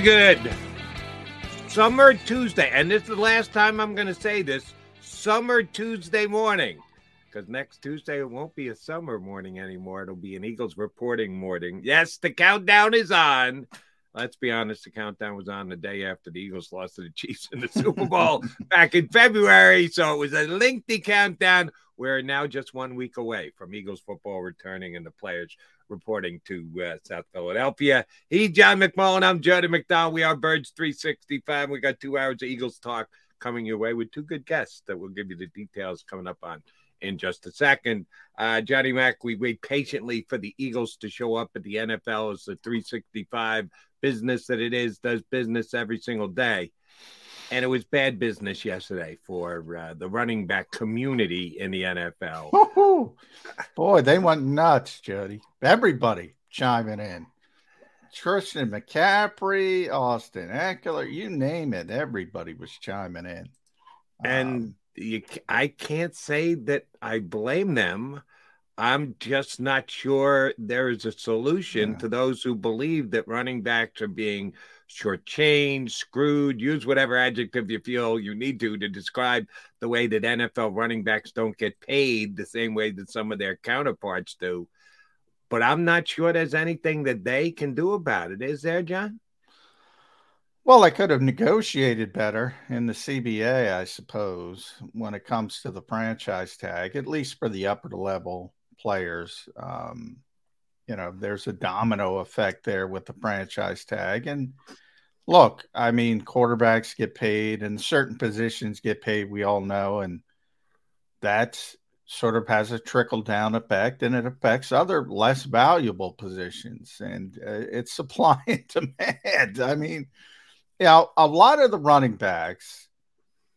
Good summer Tuesday. And this is the last time I'm going to say this summer Tuesday morning. Because next Tuesday it won't be a summer morning anymore. It'll be an Eagles reporting morning. Yes, the countdown is on. Let's be honest, the countdown was on the day after the Eagles lost to the Chiefs in the Super Bowl back in February. So it was a lengthy countdown. We're now just one week away from Eagles football returning and the players reporting to uh, South Philadelphia. He, John McMullen. I'm Jody McDonald. We are Birds 365. We got two hours of Eagles talk coming your way with two good guests that will give you the details coming up on in just a second. Uh, Johnny Mack, we wait patiently for the Eagles to show up at the NFL as the 365 business that it is, does business every single day. And it was bad business yesterday for uh, the running back community in the NFL. Woo-hoo. Boy, they went nuts, Jody. Everybody chiming in. Christian McCaffrey, Austin Ekeler, you name it. Everybody was chiming in. And um, you, I can't say that I blame them. I'm just not sure there is a solution yeah. to those who believe that running backs are being shortchanged, screwed, use whatever adjective you feel you need to to describe the way that NFL running backs don't get paid the same way that some of their counterparts do. But I'm not sure there's anything that they can do about it. Is there, John? Well, I could have negotiated better in the CBA, I suppose, when it comes to the franchise tag, at least for the upper level players. Um, you know, there's a domino effect there with the franchise tag. And look, I mean, quarterbacks get paid and certain positions get paid, we all know. And that sort of has a trickle down effect and it affects other less valuable positions. And uh, it's supply and demand. I mean, you know, a lot of the running backs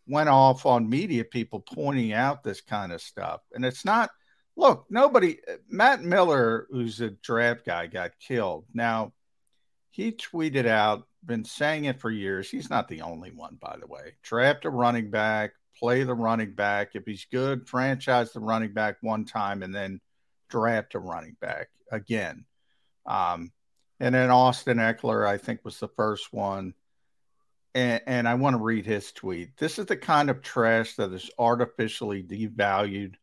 went off on media people pointing out this kind of stuff. And it's not, look, nobody, Matt Miller, who's a draft guy, got killed. Now, he tweeted out, been saying it for years. He's not the only one, by the way. Draft a running back, play the running back. If he's good, franchise the running back one time and then draft a running back again. Um, and then Austin Ekeler, I think, was the first one and, and I want to read his tweet. This is the kind of trash that is artificially devalued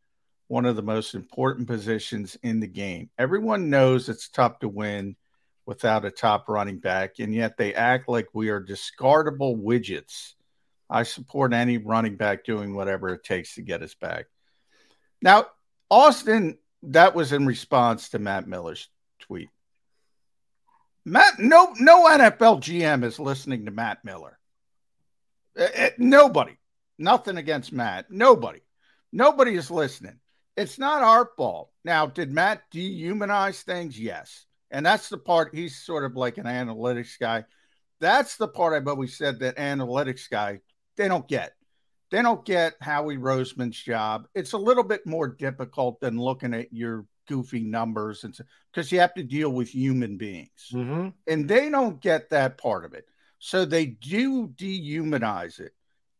one of the most important positions in the game. Everyone knows it's tough to win without a top running back, and yet they act like we are discardable widgets. I support any running back doing whatever it takes to get us back. Now, Austin, that was in response to Matt Miller's tweet. Matt, no, no NFL GM is listening to Matt Miller. It, uh, it, uh, nobody. Nothing against Matt. Nobody. Nobody is listening. It's not our fault. Now, did Matt dehumanize things? Yes. And that's the part he's sort of like an analytics guy. That's the part I've always said that analytics guy, they don't get. They don't get Howie Roseman's job. It's a little bit more difficult than looking at your goofy numbers and because you have to deal with human beings. Mm-hmm. And they don't get that part of it. So they do dehumanize it.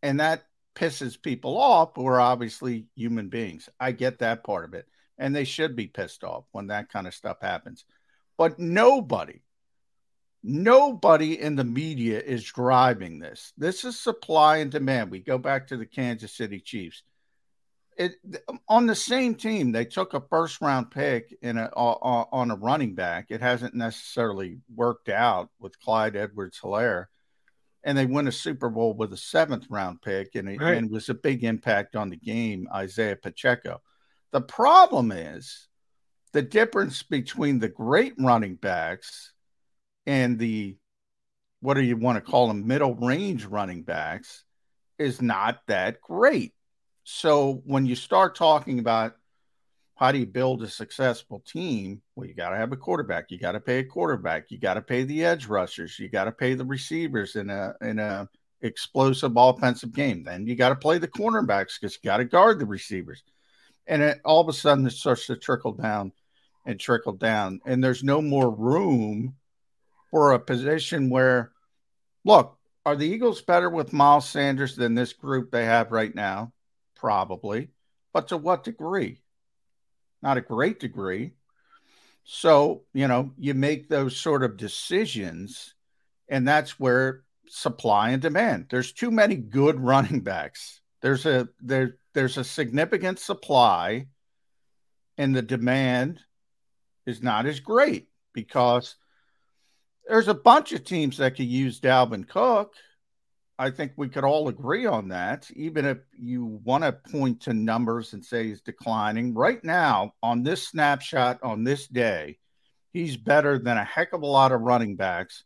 And that pisses people off who are obviously human beings. I get that part of it. And they should be pissed off when that kind of stuff happens. But nobody, nobody in the media is driving this. This is supply and demand. We go back to the Kansas City Chiefs. It, on the same team, they took a first round pick in a, on a running back. It hasn't necessarily worked out with Clyde Edwards Helaire and they win a Super Bowl with a seventh round pick, and it, right. and it was a big impact on the game, Isaiah Pacheco. The problem is the difference between the great running backs and the what do you want to call them middle range running backs is not that great. So when you start talking about how do you build a successful team? Well, you got to have a quarterback. You got to pay a quarterback. You got to pay the edge rushers. You got to pay the receivers in a in a explosive offensive game. Then you got to play the cornerbacks because you got to guard the receivers. And it, all of a sudden, it starts to trickle down and trickle down. And there's no more room for a position where, look, are the Eagles better with Miles Sanders than this group they have right now? Probably. But to what degree? not a great degree. So, you know, you make those sort of decisions, and that's where supply and demand. There's too many good running backs. There's a there there's a significant supply, and the demand is not as great because there's a bunch of teams that could use Dalvin Cook I think we could all agree on that. Even if you want to point to numbers and say he's declining, right now, on this snapshot, on this day, he's better than a heck of a lot of running backs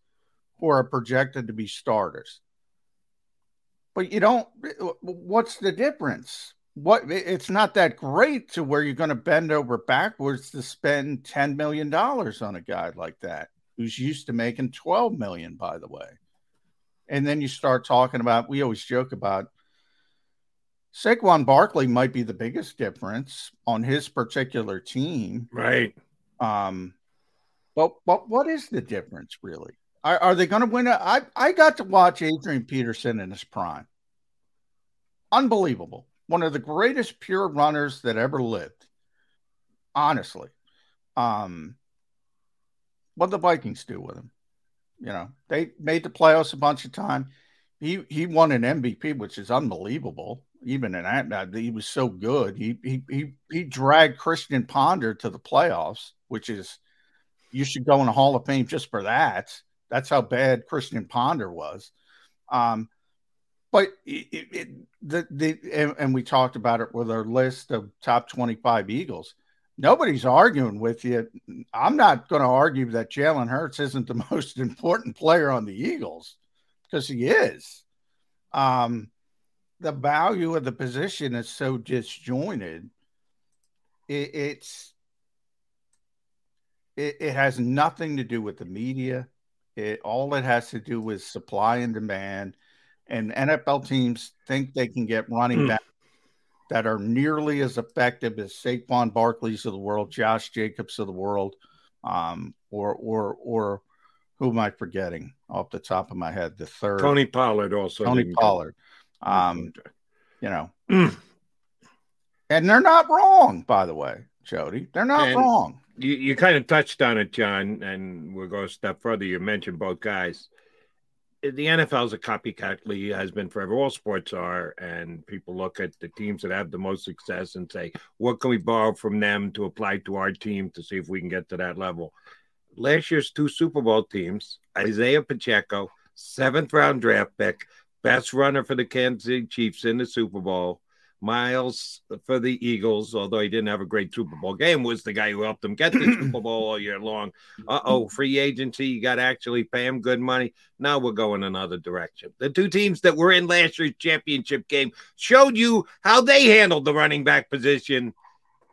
who are projected to be starters. But you don't, what's the difference? What it's not that great to where you're going to bend over backwards to spend $10 million on a guy like that who's used to making 12 million, by the way. And then you start talking about, we always joke about Saquon Barkley might be the biggest difference on his particular team. Right. Um, but, but what is the difference really? Are, are they going to win? A, I, I got to watch Adrian Peterson in his prime. Unbelievable. One of the greatest pure runners that ever lived. Honestly. Um, what the Vikings do with him? You know, they made the playoffs a bunch of time. He he won an MVP, which is unbelievable. Even in that, he was so good. He he he he dragged Christian Ponder to the playoffs, which is you should go in the Hall of Fame just for that. That's how bad Christian Ponder was. Um, but it, it, the the and, and, we talked about it with our list of top twenty five Eagles nobody's arguing with you. I'm not going to argue that Jalen Hurts isn't the most important player on the Eagles because he is. Um, the value of the position is so disjointed. It, it's it, it has nothing to do with the media. It all it has to do with supply and demand. And NFL teams think they can get running mm. back that are nearly as effective as Saquon Barkley's of the world, Josh Jacobs of the world, um, or or or who am I forgetting off the top of my head? The third Tony Pollard also Tony Pollard. Um, you know, and they're not wrong, by the way, Jody. They're not and wrong. You, you kind of touched on it, John, and we'll go a step further. You mentioned both guys the NFL is a copycat league, has been forever. All sports are, and people look at the teams that have the most success and say, "What can we borrow from them to apply to our team to see if we can get to that level?" Last year's two Super Bowl teams: Isaiah Pacheco, seventh round draft pick, best runner for the Kansas City Chiefs in the Super Bowl, Miles for the Eagles, although he didn't have a great Super Bowl game, was the guy who helped them get the Super Bowl all year long. Uh oh, free agency, you got to actually pay him good money. Now we're going another direction. The two teams that were in last year's championship game showed you how they handled the running back position.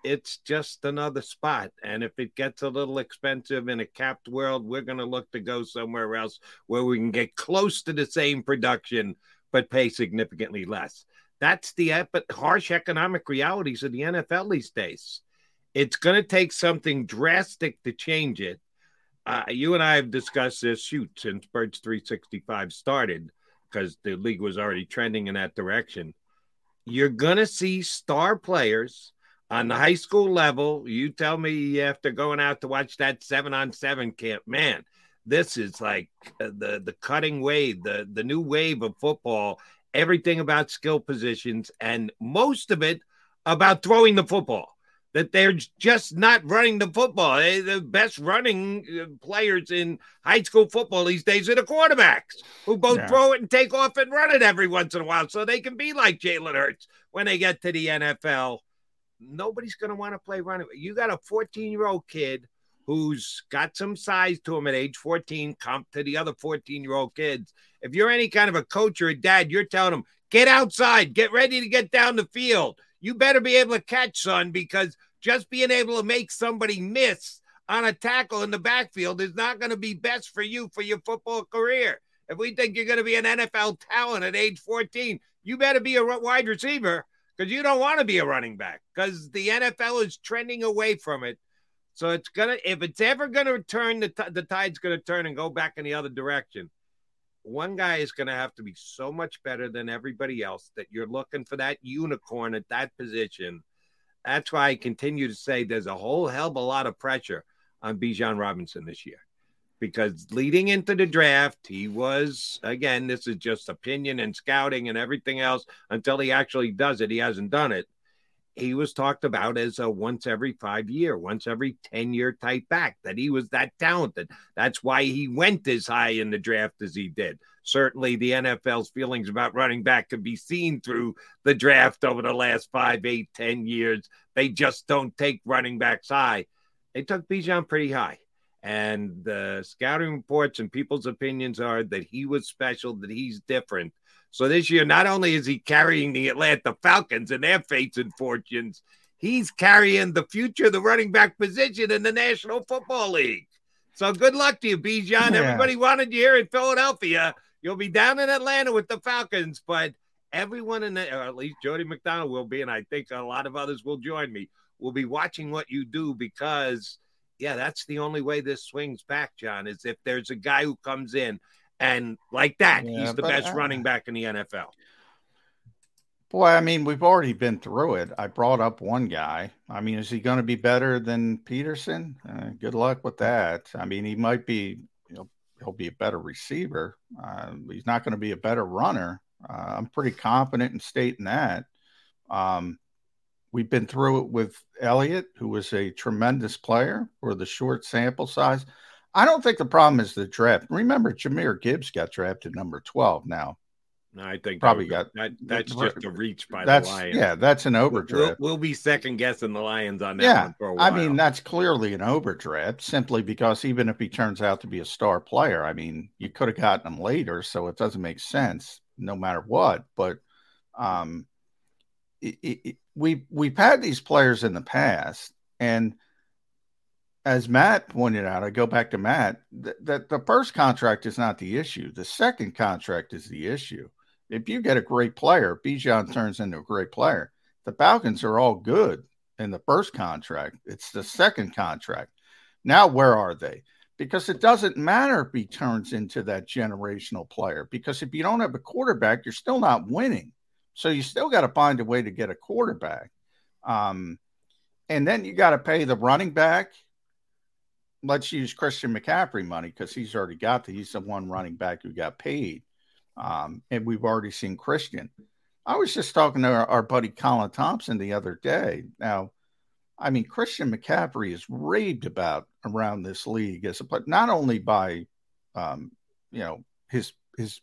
It's just another spot. And if it gets a little expensive in a capped world, we're going to look to go somewhere else where we can get close to the same production but pay significantly less. That's the ep- harsh economic realities of the NFL these days. It's going to take something drastic to change it. Uh, you and I have discussed this shoot since Birds 365 started because the league was already trending in that direction. You're going to see star players on the high school level. You tell me after going out to watch that seven on seven camp, man, this is like uh, the the cutting wave, the the new wave of football, everything about skill positions and most of it about throwing the football. That they're just not running the football. The best running uh, players in high school football these days are the quarterbacks who both yeah. throw it and take off and run it every once in a while so they can be like Jalen Hurts when they get to the NFL. Nobody's going to want to play running. You got a 14 year old kid who's got some size to him at age 14, comp to the other 14 year old kids. If you're any kind of a coach or a dad, you're telling them, get outside, get ready to get down the field. You better be able to catch, son, because just being able to make somebody miss on a tackle in the backfield is not going to be best for you for your football career. If we think you're going to be an NFL talent at age 14, you better be a wide receiver because you don't want to be a running back because the NFL is trending away from it. So it's gonna if it's ever gonna turn the t- the tide's gonna turn and go back in the other direction. One guy is gonna have to be so much better than everybody else that you're looking for that unicorn at that position. That's why I continue to say there's a whole hell of a lot of pressure on Bijan Robinson this year. Because leading into the draft, he was again, this is just opinion and scouting and everything else until he actually does it. He hasn't done it he was talked about as a once every five year, once every 10 year type back, that he was that talented. That's why he went as high in the draft as he did. Certainly, the NFL's feelings about running back can be seen through the draft over the last five, eight, ten years. They just don't take running backs high. They took Bijan pretty high. And the scouting reports and people's opinions are that he was special, that he's different. So this year, not only is he carrying the Atlanta Falcons and their fates and fortunes, he's carrying the future of the running back position in the National Football League. So good luck to you, Bijan. Yeah. Everybody wanted you here in Philadelphia. You'll be down in Atlanta with the Falcons, but everyone in the, or at least Jody McDonald will be, and I think a lot of others will join me, We'll be watching what you do because, yeah, that's the only way this swings back, John, is if there's a guy who comes in and like that, yeah, he's the best I, running back in the NFL. Boy, I mean, we've already been through it. I brought up one guy. I mean, is he going to be better than Peterson? Uh, good luck with that. I mean, he might be, you know, he'll be a better receiver. Uh, he's not going to be a better runner. Uh, I'm pretty confident in stating that. Um, we've been through it with Elliott, who was a tremendous player for the short sample size. I don't think the problem is the draft. Remember, Jahmyr Gibbs got drafted number 12 now. No, I think probably got that. That's just a reach by the Lions. Yeah, that's an overdraft. We'll, we'll, be second guessing the Lions on that yeah, one for a while. I mean, that's clearly an overdraft simply because even if he turns out to be a star player, I mean, you could have gotten him later, so it doesn't make sense no matter what. But um, it, it, we we've had these players in the past, and as Matt pointed out, I go back to Matt, that the, the first contract is not the issue. The second contract is the issue. If you get a great player, Bijan turns into a great player. The Falcons are all good in the first contract. It's the second contract. Now, where are they? Because it doesn't matter if he turns into that generational player. Because if you don't have a quarterback, you're still not winning. So you still got to find a way to get a quarterback. Um, and then you got to pay the running back let's use Christian McCaffrey money because he's already got the he's the one running back who got paid. Um, and we've already seen Christian. I was just talking to our, our, buddy Colin Thompson the other day. Now, I mean, Christian McCaffrey is raved about around this league as a but not only by um, you know his his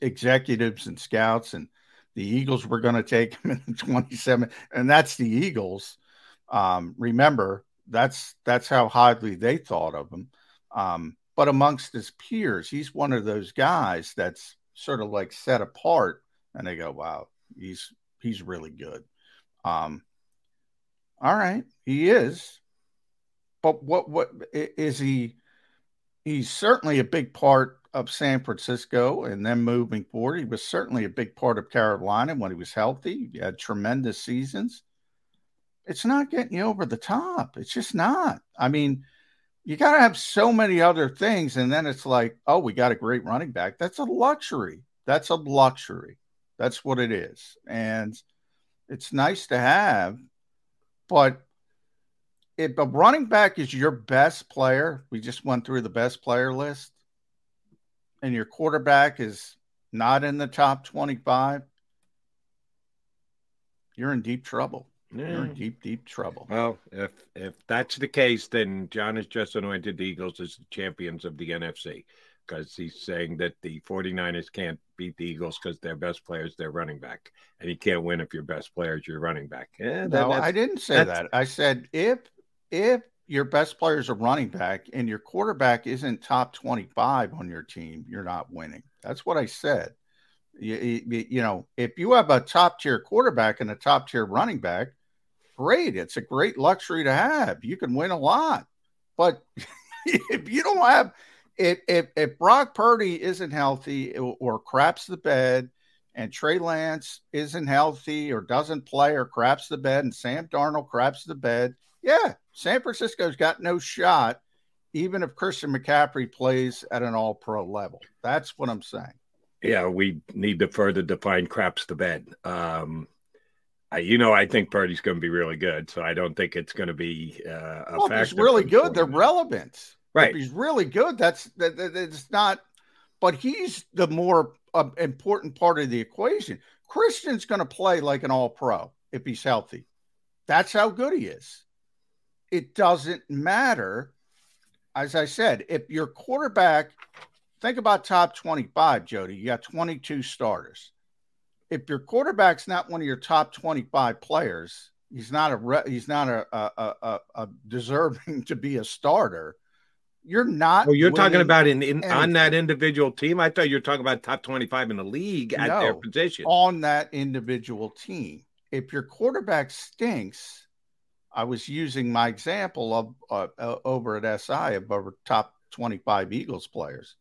executives and scouts and the Eagles were going to take him in the 27, and that's the Eagles. Um, remember, that's that's how highly they thought of him. Um, but amongst his peers, he's one of those guys that's sort of like set apart, and they go, "Wow, he's he's really good." Um, all right, he is, but what what is he? He's certainly a big part of San Francisco, and then moving forward, he was certainly a big part of Carolina when he was healthy. He had tremendous seasons. It's not getting you over the top. It's just not. I mean, you got to have so many other things. And then it's like, oh, we got a great running back. That's a luxury. That's a luxury. That's what it is. And it's nice to have. But if a running back is your best player, we just went through the best player list, and your quarterback is not in the top 25, you're in deep trouble. Yeah. You're in deep, deep trouble. Well, if if that's the case, then John has just anointed the Eagles as the champions of the NFC because he's saying that the 49ers can't beat the Eagles because their best player is their running back. And you can't win if your best player is your running back. Yeah, no, I didn't say that. I said if if your best player is a running back and your quarterback isn't top 25 on your team, you're not winning. That's what I said. You, you, you know, if you have a top tier quarterback and a top tier running back, great. It's a great luxury to have. You can win a lot. But if you don't have, if, if, if Brock Purdy isn't healthy or, craps the bed, and Trey Lance isn't healthy or doesn't play or craps the bed, and Sam Darnold craps the bed, yeah, San Francisco's got no shot, even if Christian McCaffrey plays at an all pro level. That's what I'm saying. Yeah, we need to further define craps the bed. Um, I, you know, I think Purdy's going to be really good, so I don't think it's going to be uh, a well, factor. He's really good. They're relevant, right? If he's really good. That's that, that. It's not, but he's the more uh, important part of the equation. Christian's going to play like an All Pro if he's healthy. That's how good he is. It doesn't matter. As I said, if your quarterback, think about top twenty-five, Jody. You got twenty-two starters if your quarterback's not one of your top 25 players, he's not a he's not a, a, a, a deserving to be a starter. You're not. Well, you're talking about in, in on that individual team. I thought you were talking about top 25 in the league at no, their position on that individual team. If your quarterback stinks, I was using my example of uh, uh over at SI of over top 25 Eagles players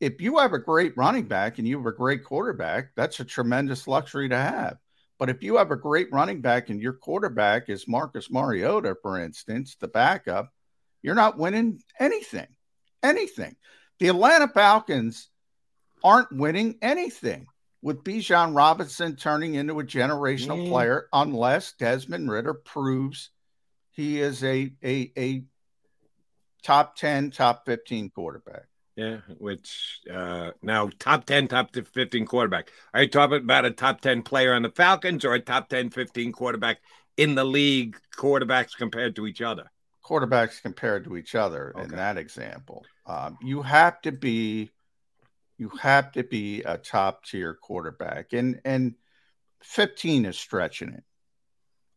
if you have a great running back and you have a great quarterback, that's a tremendous luxury to have. But if you have a great running back and your quarterback is Marcus Mariota, for instance, the backup, you're not winning anything. Anything. The Atlanta Falcons aren't winning anything with Bijan Robinson turning into a generational mm. player unless Desmond Ridder proves he is a, a, a top 10, top 15 quarterback. Yeah, which uh, now top 10, top 15 quarterback. Are you talking about a top 10 player on the Falcons or a top 10, 15 quarterback in the league, quarterbacks compared to each other? Quarterbacks compared to each other okay. in that example. Um, you have to be you have to be a top tier quarterback and and 15 is stretching it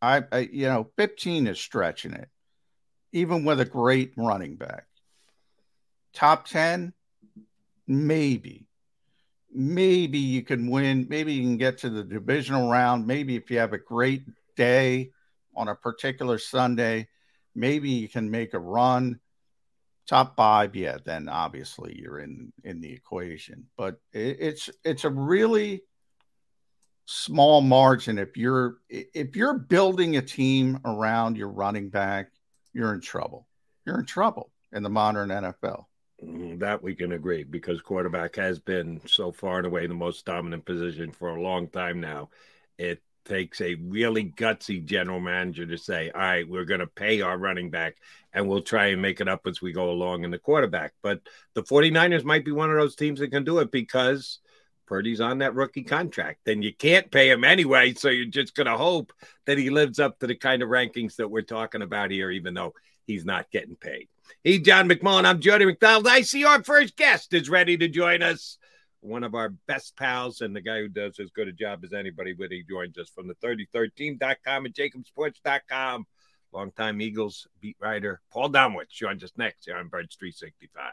I, I, you know 15 is stretching it even with a great running back top 10, maybe. Maybe you can win. Maybe you can get to the divisional round. Maybe if you have a great day on a particular Sunday, maybe you can make a run. Top five, yeah, then obviously you're in in the equation. But it, it's it's a really small margin if you're if you're building a team around your running back, you're in trouble. You're in trouble in the modern NFL. Mm, that we can agree because quarterback has been so far and away the most dominant position for a long time now. It takes a really gutsy general manager to say, all right, we're going to pay our running back and we'll try and make it up as we go along in the quarterback. But the 49ers might be one of those teams that can do it because Purdy's on that rookie contract. Then you can't pay him anyway. So you're just going to hope that he lives up to the kind of rankings that we're talking about here, even though he's not getting paid. He, John McMullen. I'm Jody McDonald. I see our first guest is ready to join us. one of our best pals and the guy who does as good a job as anybody when he joins us from the 3013.com and jakibsports.com. Longtime Eagles beat writer Paul Domowitch joins us next here on Birds 365.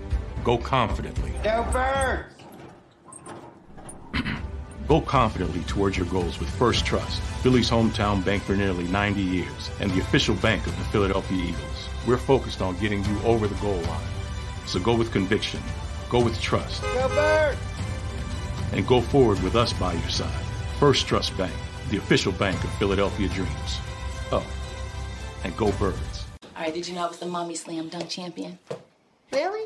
Go confidently. Go Birds! Go confidently towards your goals with First Trust, Philly's hometown bank for nearly 90 years, and the official bank of the Philadelphia Eagles. We're focused on getting you over the goal line. So go with conviction, go with trust. Go Birds! And go forward with us by your side. First Trust Bank, the official bank of Philadelphia Dreams. Oh, and go Birds. All right, did you know I was the mommy slam dunk champion? Really?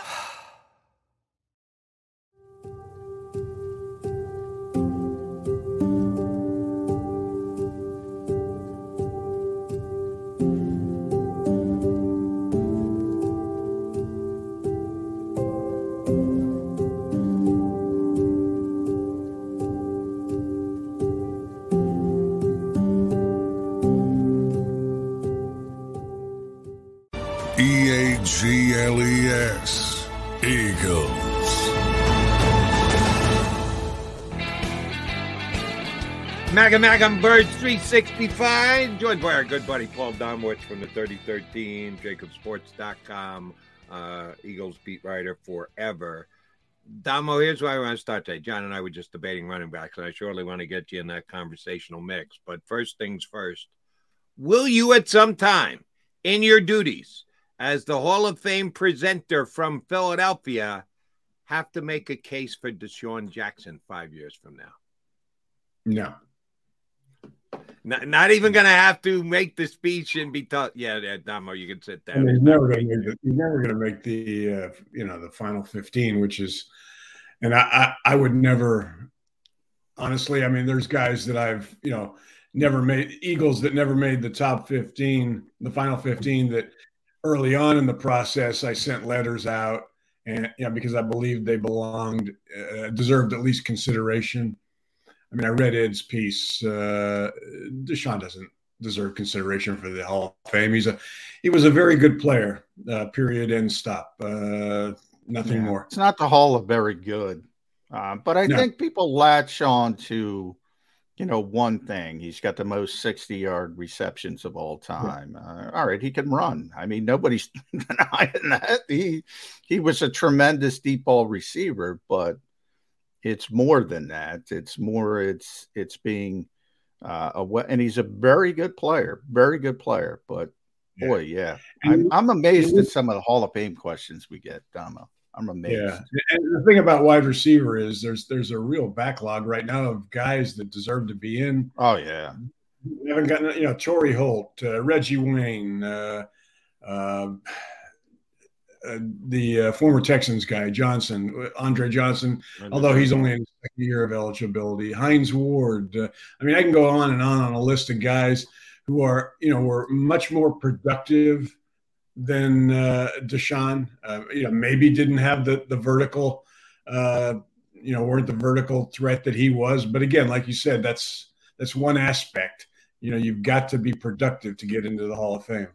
G-L-E-S. Eagles. Maga Magam Birds 365, joined by our good buddy Paul Domowitch from the 3013, jakibsports.com, uh, Eagles beat writer forever. Domo, here's why I want to start today. John and I were just debating running backs, and I surely want to get you in that conversational mix. But first things first, will you at some time in your duties as the Hall of Fame presenter from Philadelphia have to make a case for DeSean Jackson five years from now? No. Not, not even going to have to make the speech and be taught. Yeah, yeah, Domo, you can sit down. I mean, he's never going to make the, he's never going to make the uh, you know the final fifteen, which is, and I, I I would never, honestly. I mean, there's guys that I've you know never made Eagles that never made the top fifteen, the final fifteen that early on in the process, I sent letters out, and yeah, because I believed they belonged, uh, deserved at least consideration. I mean, I read Ed's piece. Uh, DeSean doesn't deserve consideration for the Hall of Fame. He's a he was a very good player. Uh, period. End. Stop. Uh, nothing yeah, more. It's not the Hall of very good, uh, but I no. think people latch on to you know, one thing. He's got the most 60 yard receptions of all time. Uh, all right, he can run. I mean, nobody's denying that. He he was a tremendous deep ball receiver, but it's more than that. It's more. It's it's being uh, a and he's a very good player, very good player. But boy, yeah, I'm, I'm amazed at some of the Hall of Fame questions we get, Domo. I'm amazed. Yeah, and the thing about wide receiver is there's there's a real backlog right now of guys that deserve to be in. Oh yeah, we haven't gotten you know Torry Holt, uh, Reggie Wayne, uh, uh, uh the uh, former Texans guy Johnson, Andre Johnson, although he's only in second year of eligibility. Hines Ward. Uh, I mean, I can go on and on on a list of guys who are you know were much more productive than uh, DeSean. Uh, you know, maybe didn't have the the vertical, uh, you know, weren't the vertical threat that he was. But again, like you said, that's that's one aspect. You know, you've got to be productive to get into the Hall of Fame.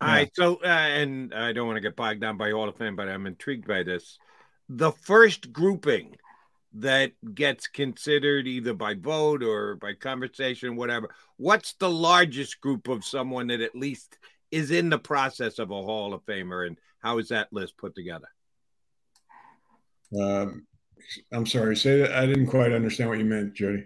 All right. So, uh, and I don't want to get bogged down by Hall of Fame, but I'm intrigued by this. The first grouping that gets considered either by vote or by conversation, whatever. What's the largest group of someone that at least is in the process of a Hall of Famer, and how is that list put together? Um, I'm sorry, say that. I didn't quite understand what you meant, Jody.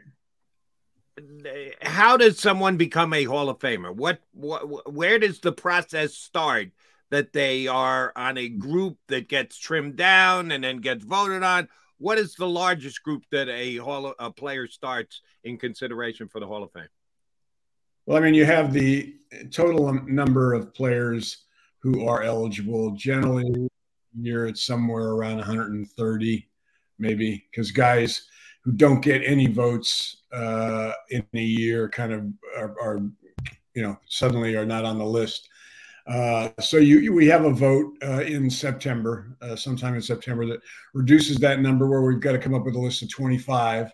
How does someone become a Hall of Famer? What, what, where does the process start? That they are on a group that gets trimmed down and then gets voted on. What is the largest group that a Hall of, a player starts in consideration for the Hall of Fame? Well, I mean, you have the total number of players who are eligible. Generally, you're at somewhere around 130, maybe, because guys who don't get any votes uh, in a year kind of are, are, you know, suddenly are not on the list. Uh, so you, you, we have a vote uh, in September, uh, sometime in September, that reduces that number where we've got to come up with a list of 25.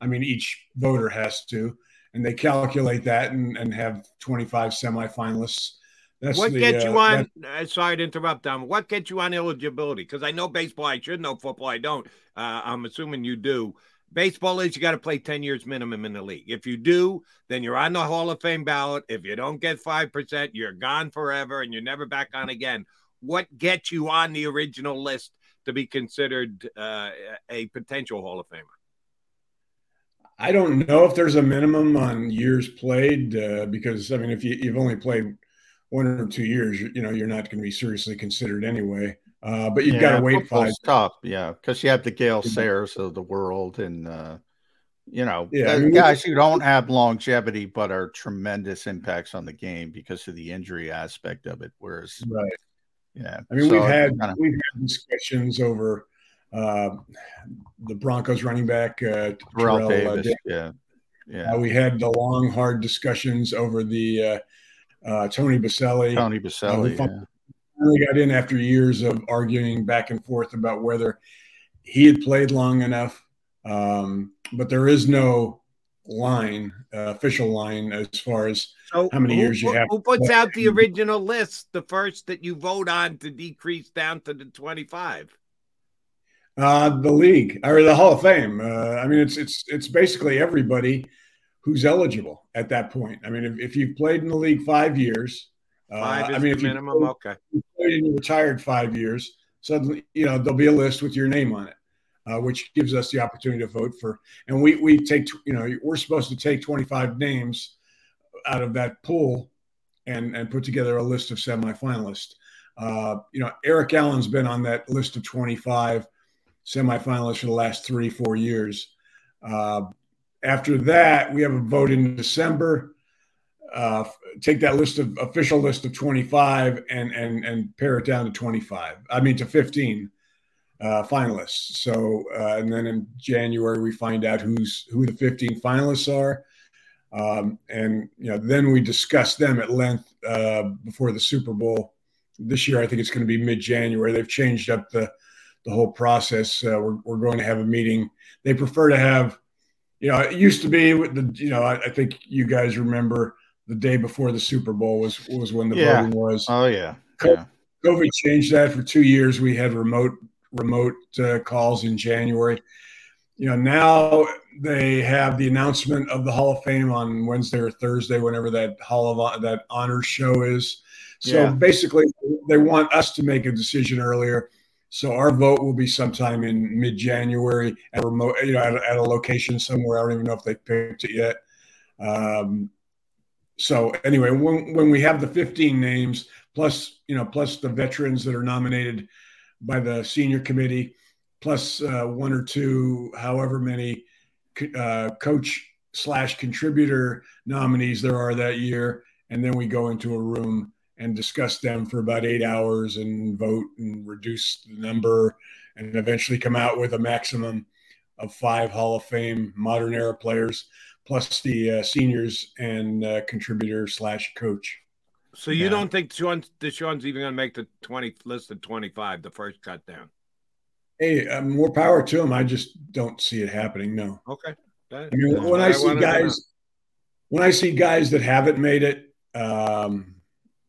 I mean, each voter has to and they calculate that and, and have 25 semifinalists. That's what the, gets you uh, on? Uh, sorry to interrupt, Dom. What gets you on eligibility? Because I know baseball. I should know football. I don't. Uh, I'm assuming you do. Baseball is you got to play 10 years minimum in the league. If you do, then you're on the Hall of Fame ballot. If you don't get 5%, you're gone forever and you're never back on again. What gets you on the original list to be considered uh, a potential Hall of Famer? I don't know if there's a minimum on years played uh, because I mean, if you, have only played one or two years, you, you know, you're not going to be seriously considered anyway. Uh, but you've yeah, got to wait five. Tough, yeah, because you have the Gale Sayers of the world, and uh, you know, yeah, I mean, guys who don't have longevity but are tremendous impacts on the game because of the injury aspect of it. Whereas, right, yeah, I mean, so we've had kinda... we've had discussions over uh, the Broncos running back uh, Terrell, uh, Davis. Uh, yeah, yeah. Uh, we had the long, hard discussions over the uh, uh, Tony Baselli. Tony Boselli. finally, finally got in after years of arguing back and forth about whether he had played long enough. Um, but there is no line, official line, as far as so how many who, years you have. Who puts out the original list, the first that you vote on to decrease down to the 25? Uh, the league or the Hall of Fame. Uh, I mean, it's it's it's basically everybody who's eligible at that point. I mean, if, if you've played in the league five years, uh, five I mean, if minimum. You okay. You retired five years, suddenly you know there'll be a list with your name on it, uh, which gives us the opportunity to vote for. And we we take you know we're supposed to take twenty five names out of that pool and and put together a list of semifinalists. Uh, you know, Eric Allen's been on that list of twenty five semifinalists for the last three, four years. Uh, after that, we have a vote in December. Uh, take that list of official list of 25 and and and pare it down to 25. I mean to 15 uh, finalists. So uh, and then in January we find out who's who the 15 finalists are, um, and you know then we discuss them at length uh, before the Super Bowl. This year I think it's going to be mid January. They've changed up the the whole process. Uh, we're, we're going to have a meeting. They prefer to have, you know, it used to be with the, you know, I, I think you guys remember the day before the Super Bowl was was when the yeah. voting was. Oh yeah. COVID, yeah. COVID changed that for two years. We had remote remote uh, calls in January. You know, now they have the announcement of the Hall of Fame on Wednesday or Thursday, whenever that Hall of that honor show is. So yeah. basically, they want us to make a decision earlier so our vote will be sometime in mid-January at a remote, you know, at, at a location somewhere. I don't even know if they picked it yet. Um, so anyway, when when we have the 15 names plus you know plus the veterans that are nominated by the senior committee, plus uh, one or two, however many uh, coach slash contributor nominees there are that year, and then we go into a room and discuss them for about eight hours and vote and reduce the number, and eventually come out with a maximum of five Hall of Fame modern era players, plus the uh, seniors and uh, contributor slash coach. So you yeah. don't think Sean DeSean's even going to make the twenty list of twenty five, the first cut down? Hey, uh, more power to him. I just don't see it happening. No. Okay. That, I mean, when I, I see guys, when I see guys that haven't made it, um,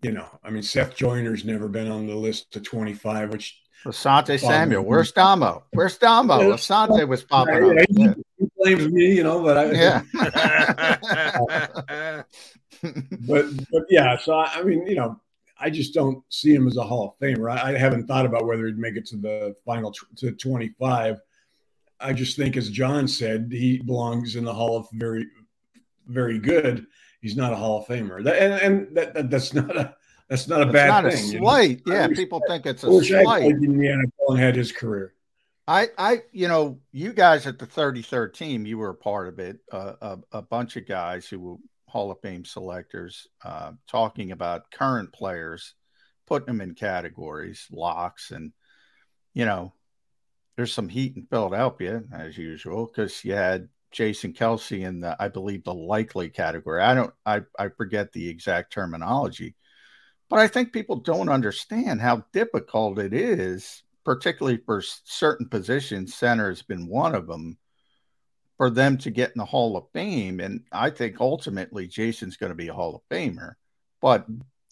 you know, I mean, Seth Joyner's never been on the list to 25, which Asante Samuel. Where's Domo? Where's Domo? Asante was popping yeah, up. He, he, blames me, you know, but I yeah. but but yeah, so I, mean, you know, I just don't see him as a Hall of Famer. I, I haven't thought about whether he'd make it to the final t- to 25. I just think, as John said, he belongs in the Hall of very, very good. He's not a Hall of Famer, that, and, and that, that, that's not a that's not a it's bad not thing. A slight, you know? yeah. people think it's a slight. In the NFL and had his career. I, I, you know, you guys at the 33rd team, you were a part of it. Uh, a, a, bunch of guys who were Hall of Fame selectors uh, talking about current players, putting them in categories, locks, and you know, there's some heat in Philadelphia as usual because you had Jason Kelce in the, I believe, the likely category. I don't, I, I forget the exact terminology, but I think people don't understand how difficult it is, particularly for certain positions. Center has been one of them for them to get in the Hall of Fame. And I think ultimately Jason's going to be a Hall of Famer, but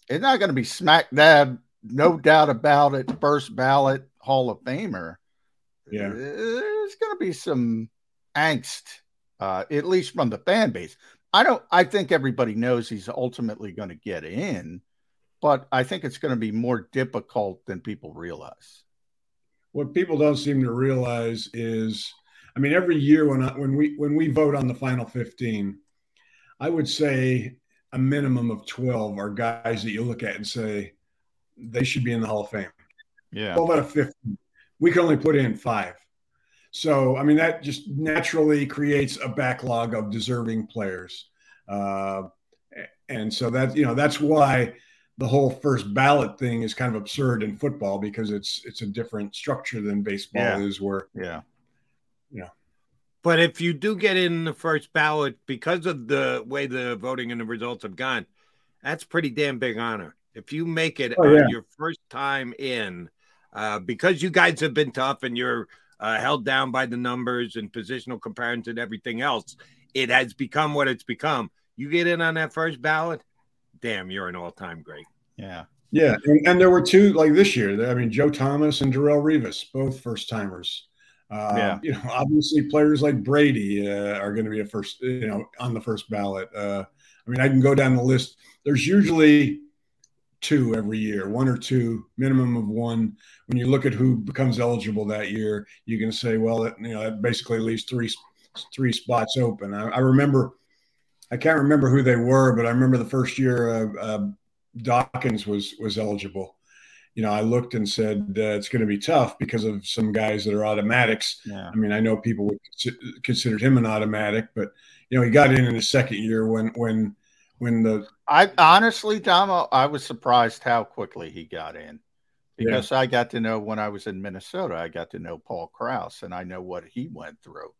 it's not going to be smack dab, no doubt about it, first ballot Hall of Famer yeah, there's going to be some angst, uh, at least from the fan base. I don't. I think everybody knows he's ultimately going to get in, but I think it's going to be more difficult than people realize. What people don't seem to realize is, I mean, every year when I, when we when we vote on the final fifteen, I would say a minimum of twelve are guys that you look at and say they should be in the Hall of Fame. Yeah, twelve out of fifteen we can only put in five. So, I mean, that just naturally creates a backlog of deserving players. Uh, and so that, you know, that's why the whole first ballot thing is kind of absurd in football because it's, it's a different structure than baseball yeah. is where, yeah. Yeah. But if you do get in the first ballot because of the way the voting and the results have gone, that's pretty damn big honor. If you make it oh, yeah. your first time in, uh, because you guys have been tough and you're uh, held down by the numbers and positional comparisons and everything else, it has become what it's become. You get in on that first ballot, damn, you're an all time great. Yeah. Yeah. And, and, there were two like this year. I mean, Joe Thomas and Darrelle Revis, both first timers. Uh, yeah. You know, obviously players like Brady uh, are going to be a first, you know, on the first ballot. Uh, I mean, I can go down the list. There's usually two every year, one or two, minimum of one. When you look at who becomes eligible that year, you can say, well, that, you know, that basically leaves three three spots open. I, I, remember, I can't remember who they were, but I remember the first year uh, uh, Dawkins was was eligible. You know, I looked and said uh, it's going to be tough because of some guys that are automatics. Yeah. I mean, I know people would consider him an automatic, but you know, he got in in the second year when when when the I honestly, Domo, I was surprised how quickly he got in because yeah. I got to know when I was in Minnesota, I got to know Paul Krause and I know what he went through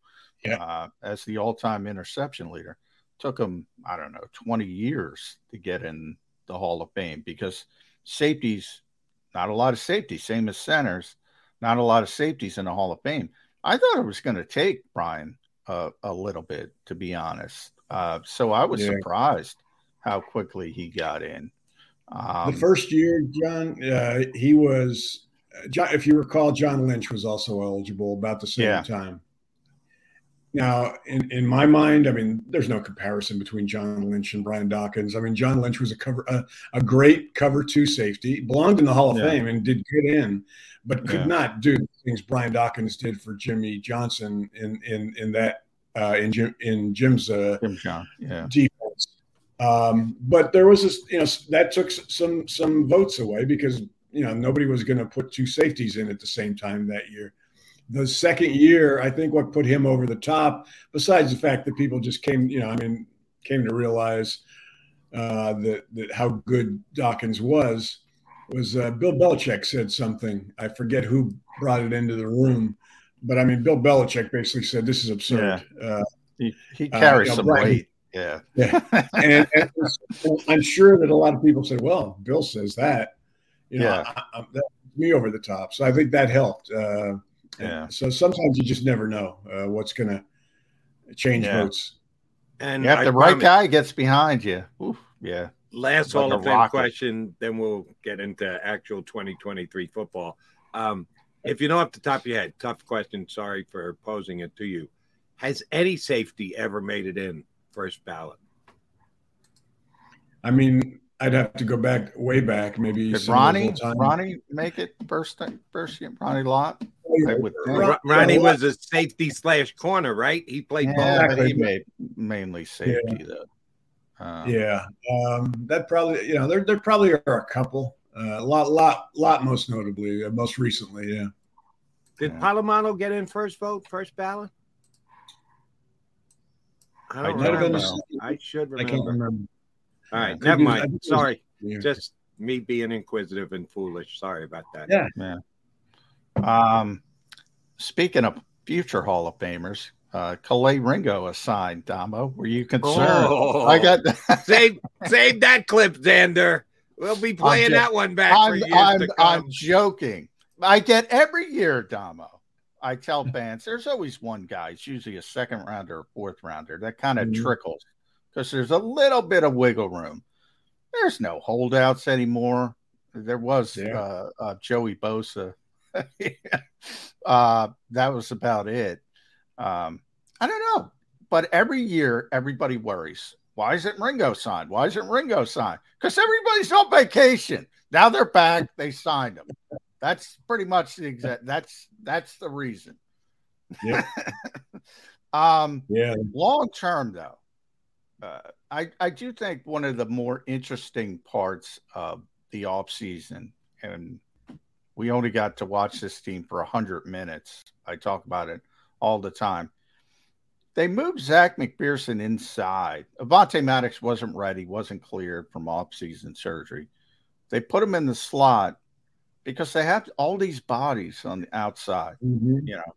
yeah. uh, as the all time interception leader. Took him, I don't know, 20 years to get in the Hall of Fame because safeties, not a lot of safeties, same as centers, not a lot of safeties in the Hall of Fame. I thought it was going to take Brian uh, a little bit, to be honest. Uh, so I was yeah. surprised how quickly he got in. Um, the first year, John, uh, he was, John, if you recall, John Lynch was also eligible about the same yeah. time. Now, in, in my mind, I mean, there's no comparison between John Lynch and Brian Dawkins. I mean, John Lynch was a cover, a, a great cover two safety, belonged in the Hall of yeah. Fame and did good in, but could yeah. not do the things Brian Dawkins did for Jimmy Johnson in in in that uh, in Jim in Jim's uh, Jim John, yeah. defense. Um, but there was this, you know, that took some some votes away because you know nobody was going to put two safeties in at the same time that year. The second year, I think what put him over the top, besides the fact that people just came, you know, I mean, came to realize uh, that that how good Dawkins was, was uh, Bill Belichick said something. I forget who brought it into the room, but I mean, Bill Belichick basically said, "This is absurd." Yeah. Uh, He, he uh, carries you know, some Brian- weight. Yeah. yeah. and, and I'm sure that a lot of people say, well, Bill says that. You know, Yeah. I, I, that puts me over the top. So I think that helped. Uh, Yeah. So sometimes you just never know uh, what's going to change Yeah. votes. And Yeah, if I the right promise- guy gets behind you. Oof, yeah. Last Like Hall a of Fame question, then we'll get into actual 2023 football. Um, if you know off the top of your head, tough question. Sorry for posing it to you. Has any safety ever made it in first ballot? I mean, I'd have to go back way back, maybe. Did some of those Ronnie Ronnie make it first first year? Ronnie Lott? I would think. Ron- Ronnie was a safety slash corner, right? He played Yeah, both. but he made mainly safety though. Um, yeah, um, that probably you know there there probably are a couple, uh, a lot lot lot most notably, uh, most recently, yeah. Did Polamalu get in first vote, first ballot? I don't might have remember. I should I remember. can't remember. All right, Could never I mind. think was- Sorry, yeah. just me being inquisitive and foolish. Sorry about that. Yeah. Yeah. Um, speaking of future Hall of Famers, uh, Kelee Ringo assigned. Domo, were you concerned? Oh. I got save save that clip, Xander. We'll be playing I'm that one back for I'm, years I'm, to I'm joking. I get every year, Domo. I tell fans there's always one guy. It's usually a second rounder or fourth rounder that kind of Mhm. trickles because there's a little bit of wiggle room. There's no holdouts anymore. There was uh, uh, Joey Bosa. uh, that was about it. Um, I don't know, but every year everybody worries. Why isn't Ringo signed? Why isn't Ringo signed? Because everybody's on vacation. Now they're back. They signed him. That's pretty much the exact. That's that's the reason. Yeah. um. Yeah. Long term, though, uh, I I do think one of the more interesting parts of the off season, and we only got to watch this team for hundred minutes. I talk about it all the time. They moved Zech McPhearson inside. Avonte Maddox wasn't ready, wasn't cleared from off-season surgery. They put him in the slot because they have all these bodies on the outside. Mhm. You know,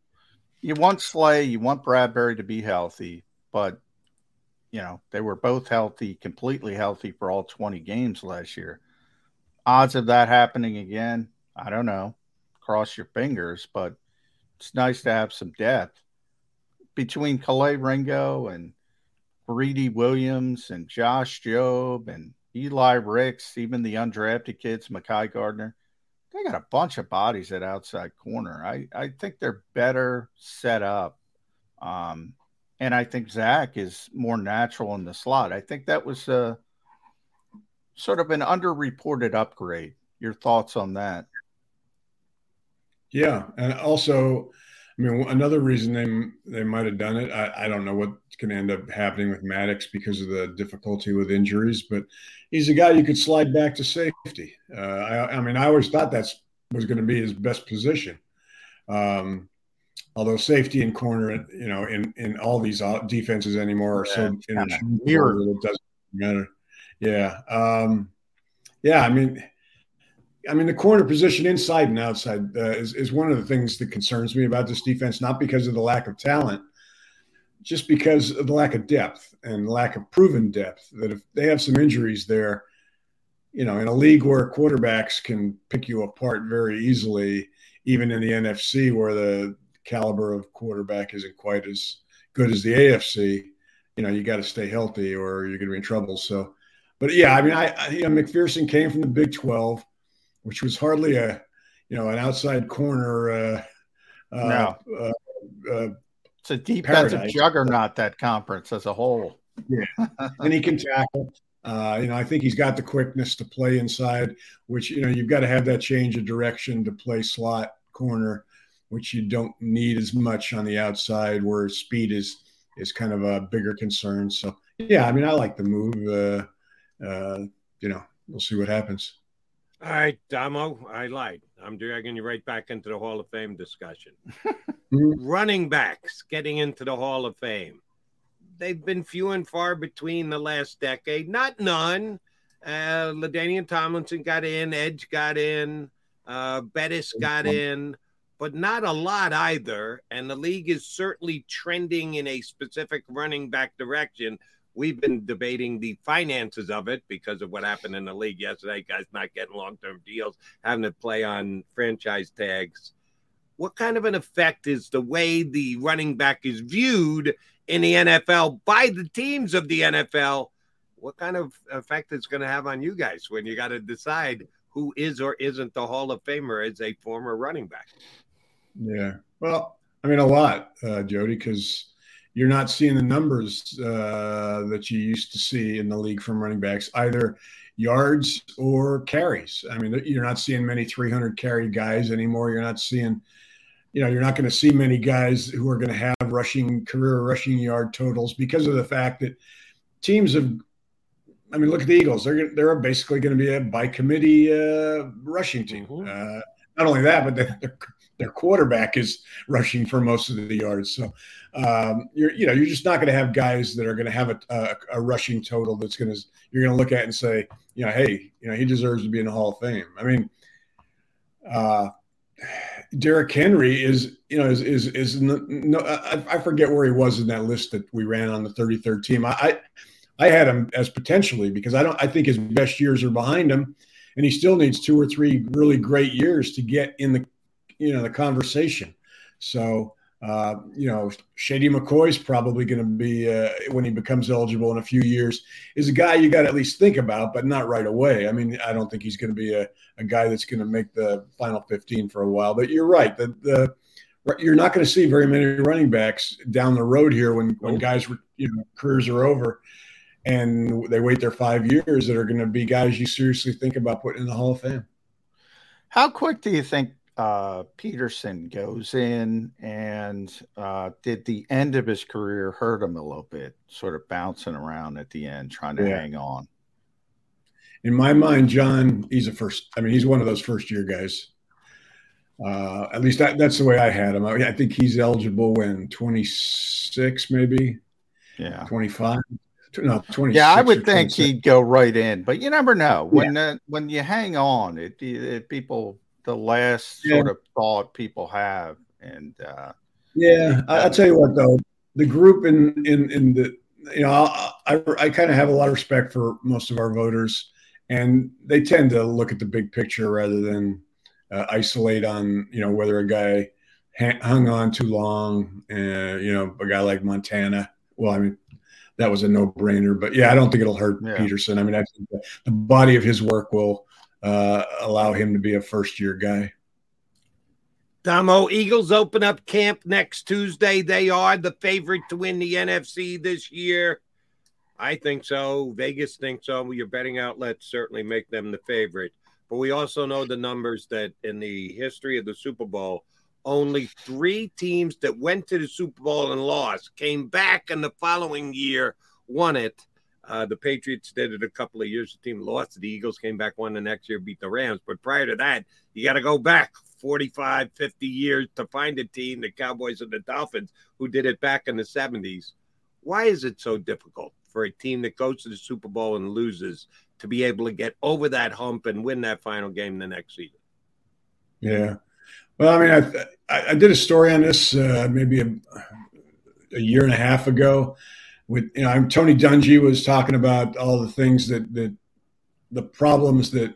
you want Slay, you want Bradberry to be healthy, but you know they were both healthy, completely healthy for all 20 games last year. Odds of that happening again, I don't know. Cross your fingers, but it's nice to have some depth between Kelee Ringo and Greedy Williams and Josh Jobe and Eli Ricks, even the undrafted kids, Mekhi Garner. They got a bunch of bodies at outside corner. I, I think they're better set up. Um, and I think Zech is more natural in the slot. I think that was a sort of an underreported upgrade. Your thoughts on that? Yeah, and also, I mean, another reason they they might have done it. I, I don't know what's going to end up happening with Maddox because of the difficulty with injuries, but he's a guy you could slide back to safety. Uh, I, I mean, I always thought that was going to be his best position. Um, although safety and corner, you know, in in all these defenses anymore are so Yeah, interchangeable it doesn't matter. Yeah, um, yeah. I mean. I mean, the corner position inside and outside uh, is, is one of the things that concerns me about this defense, not because of the lack of talent, just because of the lack of depth and lack of proven depth. That if they have some injuries there, you know, in a league where quarterbacks can pick you apart very easily, even in the NFC where the caliber of quarterback isn't quite as good as the AFC, you know, you got to stay healthy or you're going to be in trouble. So, but yeah, I mean, I, I you know, McPhearson came from the Big 12 which was hardly a you know an outside corner. Uh, No. uh, uh, It's a defensive Paradise. juggernaut, that conference as a whole. yeah, and he can tackle. Uh, you know, I think he's got the quickness to play inside, which you know you've got to have that change of direction to play slot corner, which you don't need as much on the outside, where speed is is kind of a bigger concern. So yeah, I mean, I like the move. Uh, uh, you know, we'll see what happens. All right, Domo, I lied. I'm dragging you right back into the Hall of Fame discussion. Running backs getting into the Hall of Fame. They've been few and far between the last decade. Not none. Uh, LaDainian Tomlinson got in, Edge got in, uh, Bettis got in, but not a lot either. And the league is certainly trending in a specific running back direction. We've been debating the finances of it because of what happened in the league yesterday. Guys not getting long term deals, having to play on franchise tags. What kind of an effect is the way the running back is viewed in the NFL by the teams of the NFL? What kind of effect is going to have on you guys when you got to decide who is or isn't the Hall of Famer as a former running back? Yeah. Well, I mean, a lot, uh, Jody, because you're not seeing the numbers uh, that you used to see in the league from running backs, either yards or carries. I mean, you're not seeing many 300 carry guys anymore. You're not seeing, you know, you're not going to see many guys who are going to have rushing career rushing yard totals because of the fact that teams have. I mean, look at the Eagles. They're they're basically going to be a by committee uh, rushing team. Mm-hmm. Uh, not only that, but they're their quarterback is rushing for most of the yards. So um, you're you know you're just not going to have guys that are going to have a, a, a, rushing total that's going to you're going to look at and say you know hey you know he deserves to be in the Hall of Fame. I mean, uh, Derrick Henry is you know is is is no I, I, forget where he was in that list that we ran on the 33rd team. I, I I had him as potentially because I don't I think his best years are behind him and he still needs two or three really great years to get in the you know the conversation. So uh, you know, Shady McCoy is probably going to be uh, when he becomes eligible in a few years. Is a guy you got to at least think about, but not right away. I mean, I don't think he's going to be a, a guy that's going to make the final 15 for a while. But you're right. The, the you're not going to see very many running backs down the road here when when guys you know careers are over and they wait their five years that are going to be guys you seriously think about putting in the Hall of Fame. How quick do you think uh, Peterson goes in and uh, did the end of his career hurt him a little bit, sort of bouncing around at the end, trying to yeah. hang on. In my mind, John, he's a first. I mean, he's one of those first year guys. Uh, at least that, that's the way I had him. I, I think he's eligible when 26, maybe. Yeah. 25. No, 26. Yeah, I would think he'd go right in, but you never know. When yeah. uh, when you hang on, it, it people the last yeah. sort of thought people have. And uh, yeah, I, will tell you what though, the group in in in the you know I I, I kind of have a lot of respect for most of our voters, and they tend to look at the big picture rather than uh, isolate on you know whether a guy hung on too long. Uh, you know, a guy like Montana. Well, I mean, that was a no-brainer. But yeah, I don't think it'll hurt yeah. Peterson. I mean, I think the, the, body of his work will uh, allow him to be a first year guy. Domo, Eagles open up camp next Tuesday. They are the favorite to win the NFC this year. I think so. Vegas thinks so. Your betting outlets certainly make them the favorite. But we also know the numbers that in the history of the Super Bowl, only three teams that went to the Super Bowl and lost came back in the following year, won it. Uh, the Patriots did it a couple of years. The team lost. The Eagles came back, won the next year, beat the Rams. But prior to that, you got to go back 45, 50 years to find a team, the Cowboys and the Dolphins, who did it back in the 70s. Why is it so difficult for a team that goes to the Super Bowl and loses to be able to get over that hump and win that final game the next season? Yeah. Well, I mean, I, I did a story on this uh, maybe a, a year and a half ago with you know Tony Dungy was talking about all the things that that the problems that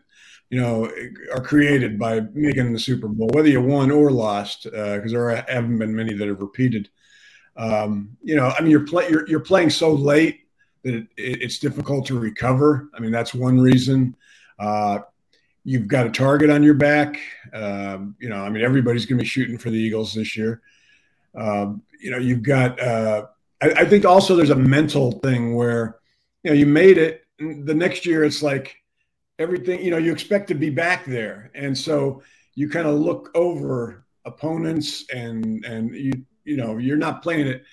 you know are created by making the Super Bowl, whether you won or lost, because uh, there haven't been many that have repeated. Um, you know, I mean, you're play you're, you're playing so late that it, it, it's difficult to recover. I mean, that's one reason. Uh, you've got a target on your back. Um, you know, I mean, everybody's going to be shooting for the Eagles this year. Um, you know, you've got uh, I, I think also there's a mental thing where you know you made it. The next year, it's like everything you know you expect to be back there, and so you kind of look over opponents and and you you know you're not playing it.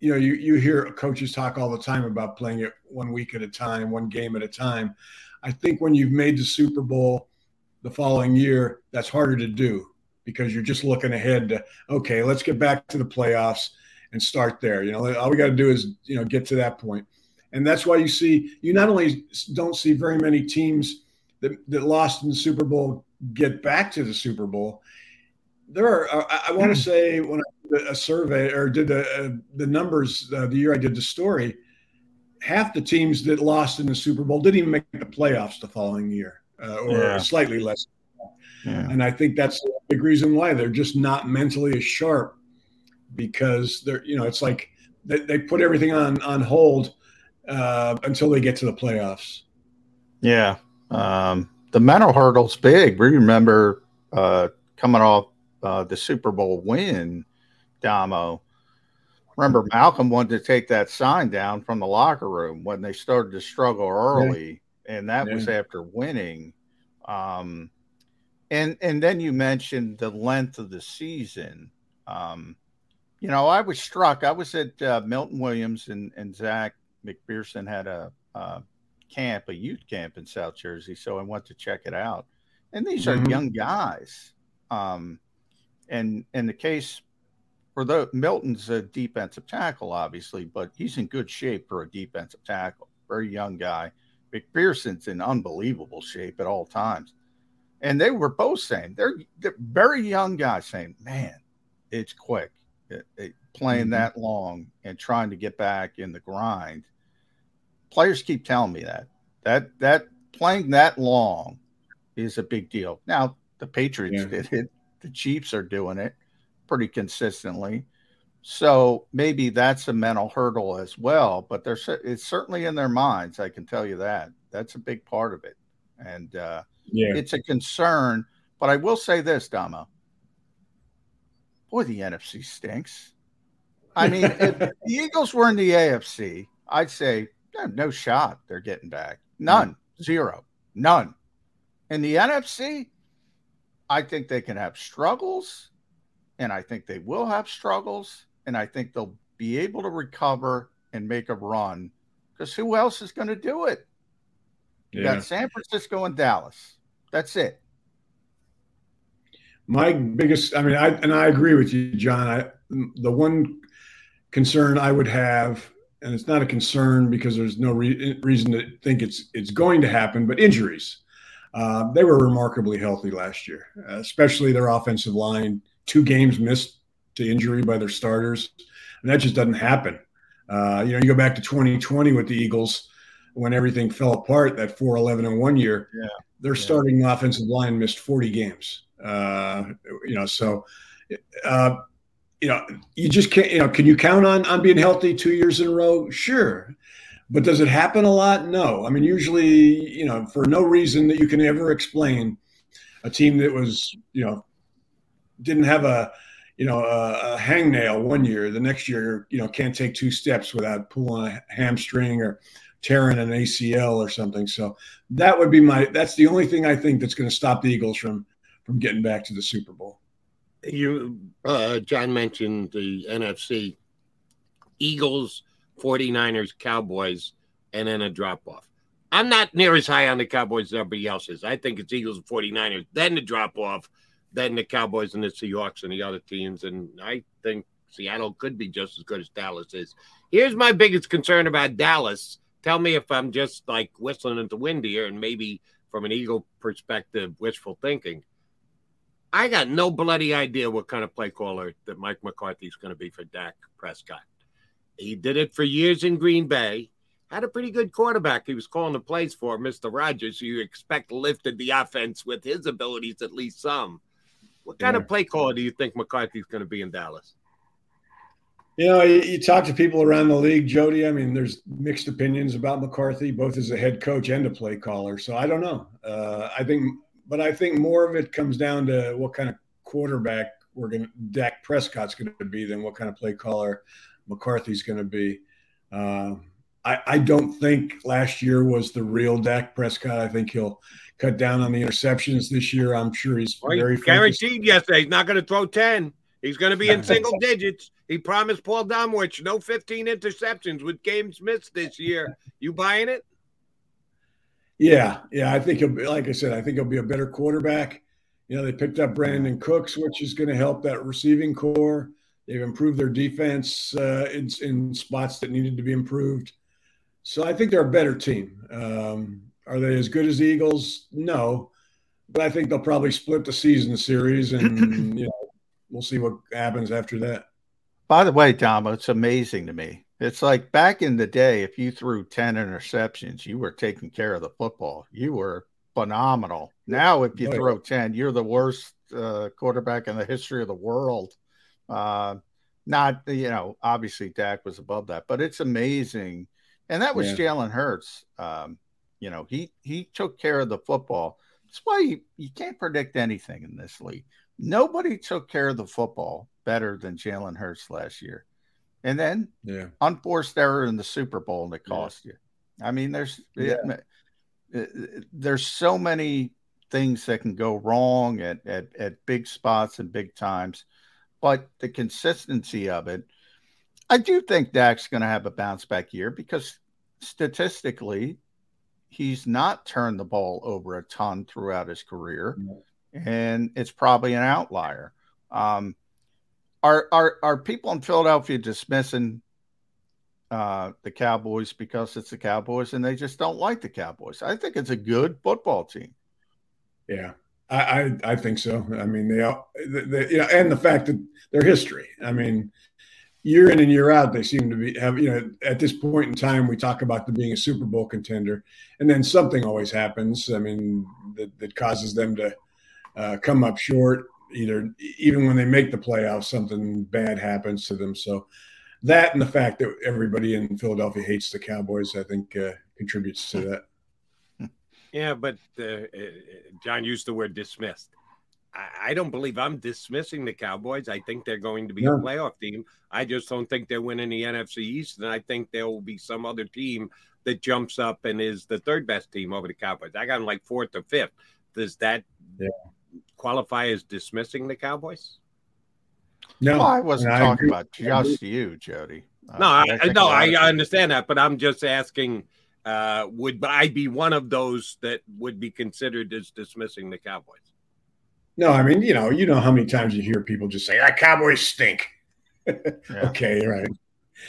You know you you hear coaches talk all the time about playing it one week at a time one game at a time. I think when you've made the super bowl the following year, that's harder to do because you're just looking ahead to, okay, let's get back to the playoffs and start there. You know, all we got to do is, you know, get to that. And that's why you see, you not only don't see very many teams that, that lost in the Super Bowl get back to the Super Bowl. There are, I, I want to say, when I did a survey or did the, uh, the numbers uh, the year I did the story, half the teams that lost in the Super Bowl didn't even make the playoffs the following year, uh, or yeah. slightly less. Yeah. And I think that's a big reason why they're just not mentally as sharp because they're, you know, it's like they, they put everything on on hold uh, until they get to the playoffs. Yeah, um, the mental hurdle's big. We remember uh, coming off uh, the Super Bowl win, Domo remember Malcolm wanted to take that sign down from the locker room when they started to struggle early, yeah. and that yeah. was after winning. Um, and and then you mentioned the length of the season. Um, you know, I was struck. I was at uh, Milton Williams and and Zech McPhearson had a uh, camp, a youth camp in South Jersey, so I went to check it out. And these mm-hmm. are young guys. Um, and in the case for the Milton's a defensive tackle, obviously, but he's in good shape for a defensive tackle. Very young guy. McPhearson's in unbelievable shape at all times. And they were both saying they're, they're very young guys saying, "Man, it's quick playing mm-hmm. that long and trying to get back in the grind." Players keep telling me that that that playing that long is a big deal. Now the Patriots yeah. did it, the Chiefs are doing it pretty consistently. So maybe that's a mental hurdle as well, but there's it's certainly in their minds. I can tell you that that's a big part of it, and uh, yeah, it's a concern. But I will say this, Domo. Boy, the NFC stinks. I mean, if the Eagles were in the AFC, I'd say no shot. They're getting back. None, zero, none. In the NFC, I think they can have struggles and I think they will have struggles, and I think they'll be able to recover and make a run because who else is going to do it? You yeah. got San Francisco and Dallas. That's it. My biggest, I mean, I and I agree with you, John. I the one concern I would have, and it's not a concern because there's no re- reason to think it's it's going to happen, but injuries. Uh, they were remarkably healthy last year, especially their offensive line two games missed to injury by their starters, and that just doesn't happen. Uh, you know, you go back to 2020 with the Eagles when everything fell apart. That 4-11 in one year, yeah. their yeah. starting offensive line missed 40 games. Uh, you know, so uh, you know, you just can't. You know, can you count on on being healthy two years in a row? Sure. But does it happen a lot? No. I mean, usually, you know, for no reason that you can ever explain, a team that was, you know, didn't have a you know a, a hangnail one year the next year you know can't take two steps without pulling a hamstring or tearing an acl or something so that would be my that's the only thing i think that's going to stop the eagles from from getting back to the super bowl you uh, john mentioned the nfc eagles 49ers cowboys and then a drop off i'm not near as high on the cowboys as everybody else is i think it's eagles and 49ers then the drop off then the Cowboys and the Seahawks and the other teams. And I think Seattle could be just as good as Dallas is. Here's my biggest concern about Dallas. Tell me if I'm just like whistling into wind here and maybe from an Eagle perspective, wishful thinking. I got no bloody idea what kind of play caller that Mike McCarthy is going to be for Dak Prescott. He did it for years in Green Bay. Had a pretty good quarterback he was calling the plays for, Mr. Rodgers. You expect lifted the offense with his abilities at least some. What kind yeah. of play caller do you think McCarthy's going to be in Dallas? You know, you, you, talk to people around the league, Jody. I mean, there's mixed opinions about McCarthy, both as a head coach and a play caller. So I don't know. Uh, I think, but I think more of it comes down to what kind of quarterback we're going to, Dak Prescott's going to be than what kind of play caller McCarthy's going to be. Uh, I, I don't think last year was the real Dak Prescott. I think he'll cut down on the interceptions this year. I'm sure he's well, very guaranteed. Yesterday, he's not going to throw ten. He's going to be in single digits. He promised Paul Domowitch no 15 interceptions with games missed this year. You buying it? Yeah, yeah. I think he'll be like I said. I think he'll be a better quarterback. You know, they picked up Brandin Cooks, which is going to help that receiving corps. They've improved their defense uh, in, in spots that needed to be improved. So I think they're a better team. Um, are they as good as the Eagles? No, but I think they'll probably split the season series, and you know, we'll see what happens after that. By the way, Tom, it's amazing to me. It's like back in the day, if you threw 10 interceptions, you were taking care of the football. You were phenomenal. Now, if you throw 10, you're the worst uh, quarterback in the history of the world. Uh, not, you know, obviously Dak was above that, but it's amazing. And that was yeah. Jalen Hurts. Um, you know, he he took care of the football. That's why you, you can't predict anything in this league. Nobody took care of the football better than Jalen Hurts last year. And then yeah. unforced error in the Super Bowl and it cost yeah. you. I mean, there's yeah. it, there's so many things that can go wrong at, at, at big spots and big times, but the consistency of it, I do think Dak's going to have a bounce back year because statistically, he's not turned the ball over a ton throughout his career, and it's probably an outlier. Um, are are are people in Philadelphia dismissing uh, the Cowboys because it's the Cowboys and they just don't like the Cowboys? I think it's a good football team. Yeah, I I, I think so. I mean, they, all, you know, and the fact that their history. I mean, year in and year out, they seem to be have you know at this point in time we talk about them being a Super Bowl contender, and then something always happens. I mean, that, that causes them to uh, come up short. Either even when they make the playoffs, something bad happens to them. So that and the fact that everybody in Philadelphia hates the Cowboys, I think, uh, contributes to that. Yeah, but uh, uh John used the word dismissed. I don't believe I'm dismissing the Cowboys. I think they're going to be a playoff team. I just don't think they're winning the NFC East, and I think there will be some other team that jumps up and is the third best team over the Cowboys. I got them like fourth or fifth. Does that yeah. Qualify as dismissing the Cowboys? No, well, I wasn't no, talking I about just you, Jody. Uh, no, I, I no, I understand that, but I'm just asking. Uh, would I be one of those that would be considered as dismissing the Cowboys? No, I mean, you know, you know how many times you hear people just say, "That Cowboys stink." okay, right.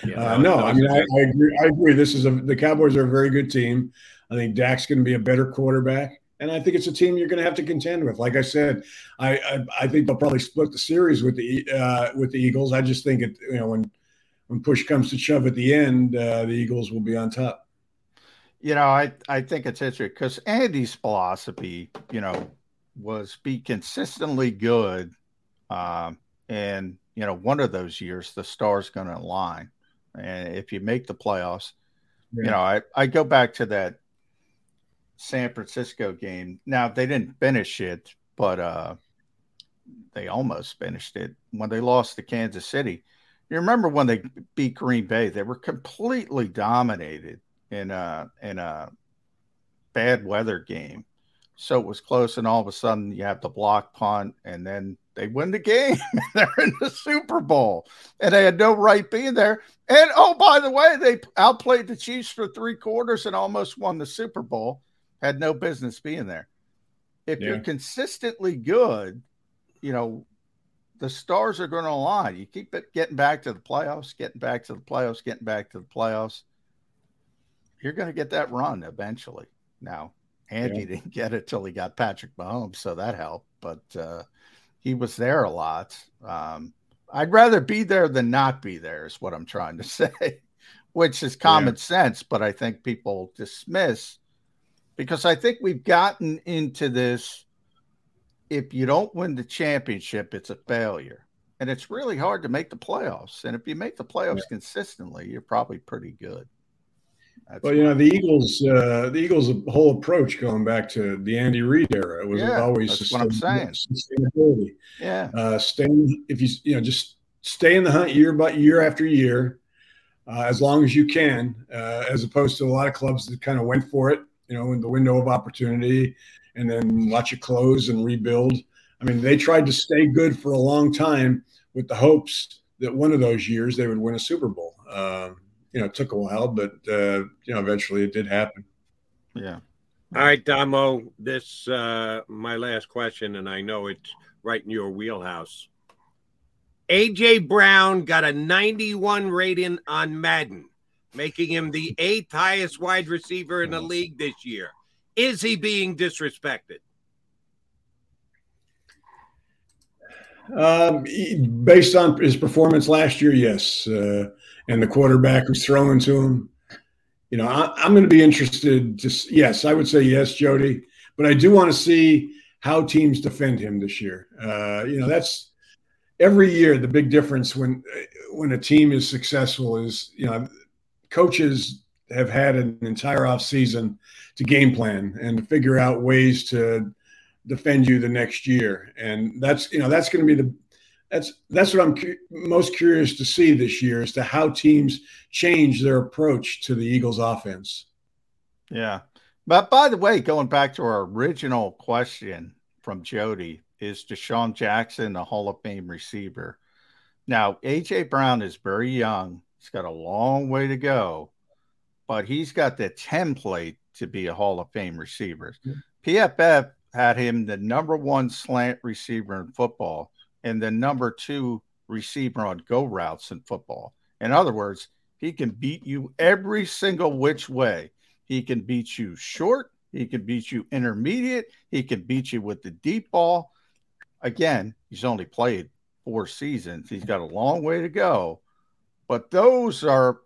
Yeah, uh, no, I mean, I, I, agree. I agree. This is a the Cowboys are a very good team. I think Dak's going to be a better quarterback, and I think it's a team you're going to have to contend with. Like I said, I I, I think they'll probably split the series with the uh, with the Eagles. I just think it, you know, when when push comes to shove at the end, uh, the Eagles will be on top. You know, I I think it's interesting because Andy's philosophy, you know, was be consistently good. Um, and, you know, one of those years, the star's going to align. And if you make the playoffs, yeah. you know, I, I go back to that San Francisco game. Now, they didn't finish it, but uh, they almost finished it when they lost to Kansas City. You remember when they beat Green Bay? They were completely dominated in a in a bad weather game, so it was close, and all of a sudden you have the block punt, and then they win the game. They're in the Super Bowl, and they had no right being there. And oh, by the way, they outplayed the Chiefs for three quarters and almost won the Super Bowl. Had no business being there. If yeah. you're consistently good, you know the stars are going to align. You keep it getting back to the playoffs, getting back to the playoffs, getting back to the playoffs. You're going to get that run eventually. Now, Andy yeah. didn't get it till he got Patrick Mahomes, so that helped. But uh, he was there a lot. Um, I'd rather be there than not be there, is what I'm trying to say, which is common yeah. sense. But I think people dismiss because I think we've gotten into this. If you don't win the championship, it's a failure. And it's really hard to make the playoffs. And if you make the playoffs yeah. consistently, you're probably pretty good. That's well, you know, the Eagles, uh, the Eagles' whole approach going back to the Andy Reid era was yeah, always that's what I'm saying. sustainability. Yeah, uh, staying if you you know just stay in the hunt year by year after year, uh, as long as you can, uh, as opposed to a lot of clubs that kind of went for it, you know, in the window of opportunity, and then watch it close and rebuild. I mean, they tried to stay good for a long time with the hopes that one of those years they would win a Super Bowl. Um, you know, it took a while, but uh, you know, eventually it did happen. Yeah. All right, Domo. This uh, my last question, and I know it's right in your wheelhouse. AJ Brown got a 91 rating on Madden, making him the eighth highest wide receiver in the league this year. Is he being disrespected? Um, based on his performance last year, yes. Uh, and the quarterback who's throwing to him. You know, I, I'm going to be interested. To yes, I would say yes, Jody. But I do want to see how teams defend him this year. Uh, you know, that's every year the big difference when when a team is successful is you know coaches have had an entire off season to game plan and to figure out ways to defend you the next year and that's you know that's going to be the that's that's what i'm cu- most curious to see this year as to how teams change their approach to the eagles offense Yeah. But by the way, going back to our original question from Jody, is DeSean Jackson a Hall of Fame receiver? Now, AJ Brown is very young. He's got a long way to go, but he's got the template to be a Hall of Fame receiver. PFF had him the number one slant receiver in football and the number two receiver on go routes in football. In other words, he can beat you every single which way. He can beat you short. He can beat you intermediate. He can beat you with the deep ball. Again, he's only played four seasons. He's got a long way to go. But those are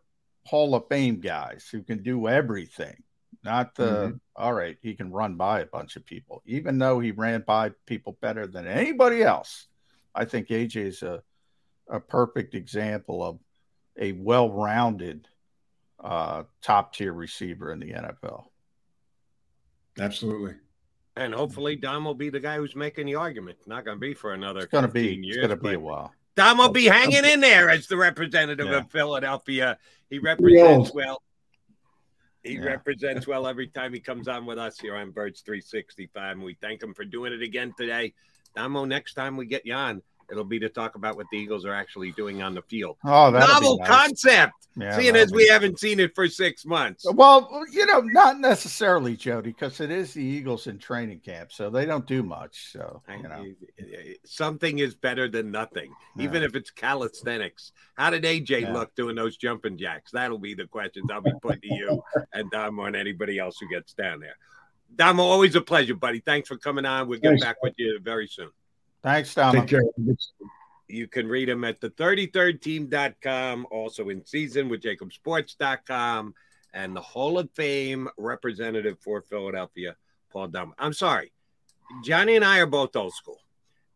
Hall of Fame guys who can do everything. Not the, Mhm. all right, he can run by a bunch of people, even though he ran by people better than anybody else. I think AJ is a, a perfect example of a well rounded uh, top tier receiver in the NFL. absolutely And hopefully, Dom will be the guy who's making the argument. Not going to be for another. It's going to 15 be, years, it's going to be a while. Dom will be hanging in there as the representative Yeah. of Philadelphia. He represents old. well. He Yeah. represents well every time he comes on with us here on Birds 365. And we thank him for doing it again today. Damo, next time we get you on, it'll be to talk about what the Eagles are actually doing on the field. Oh, Novel nice. concept, Yeah, seeing as we haven't seen it for six months. Well, you know, not necessarily, Jody, because it is the Eagles in training camp, so they don't do much. So you know, Something is better than nothing, even if it's calisthenics. How did AJ Yeah. look doing those jumping jacks? That'll be the questions I'll be putting to you and Domo and anybody else who gets down there. Domo, always a pleasure, buddy. Thanks for coming on. We'll get Thanks. back with you very soon. Thanks, Tom. take care You can read them at the 33rdteam.com, also in season with jakibsports.com, and the Hall of Fame representative for Philadelphia, Paul Dunn. I'm sorry. Johnny and I are both old school,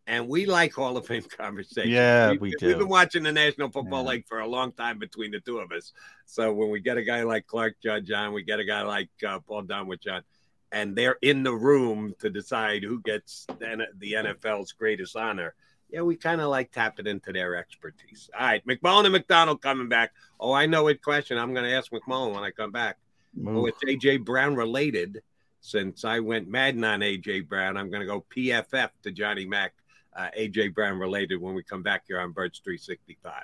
and we like Hall of Fame conversations. Yeah, we, we We've been watching the National Football Yeah. League for a long time between the two of us. So when we get a guy like Clark Judge on, we get a guy like uh, Paul with on, and they're in the room to decide who gets the, the NFL's greatest honor yeah, we kind of like tapping into their expertise. All right, McMullen and McDonald coming back. Oh, I know what question I'm going to ask McMullen when I come back. Oh, Move. it's AJ Brown related. Since I went Madden on AJ Brown, I'm going to go PFF to Johnny Mack. Uh, AJ Brown related when we come back here on Birds 365.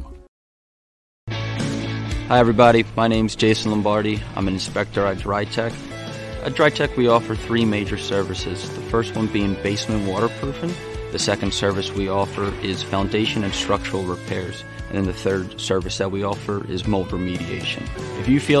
Hi, everybody. My name's Jason Lombardi. I'm an inspector at DryTech. At DryTech, we offer three major services. The first one being basement waterproofing. The second service we offer is foundation and structural repairs. And then the third service that we offer is mold remediation. If you feel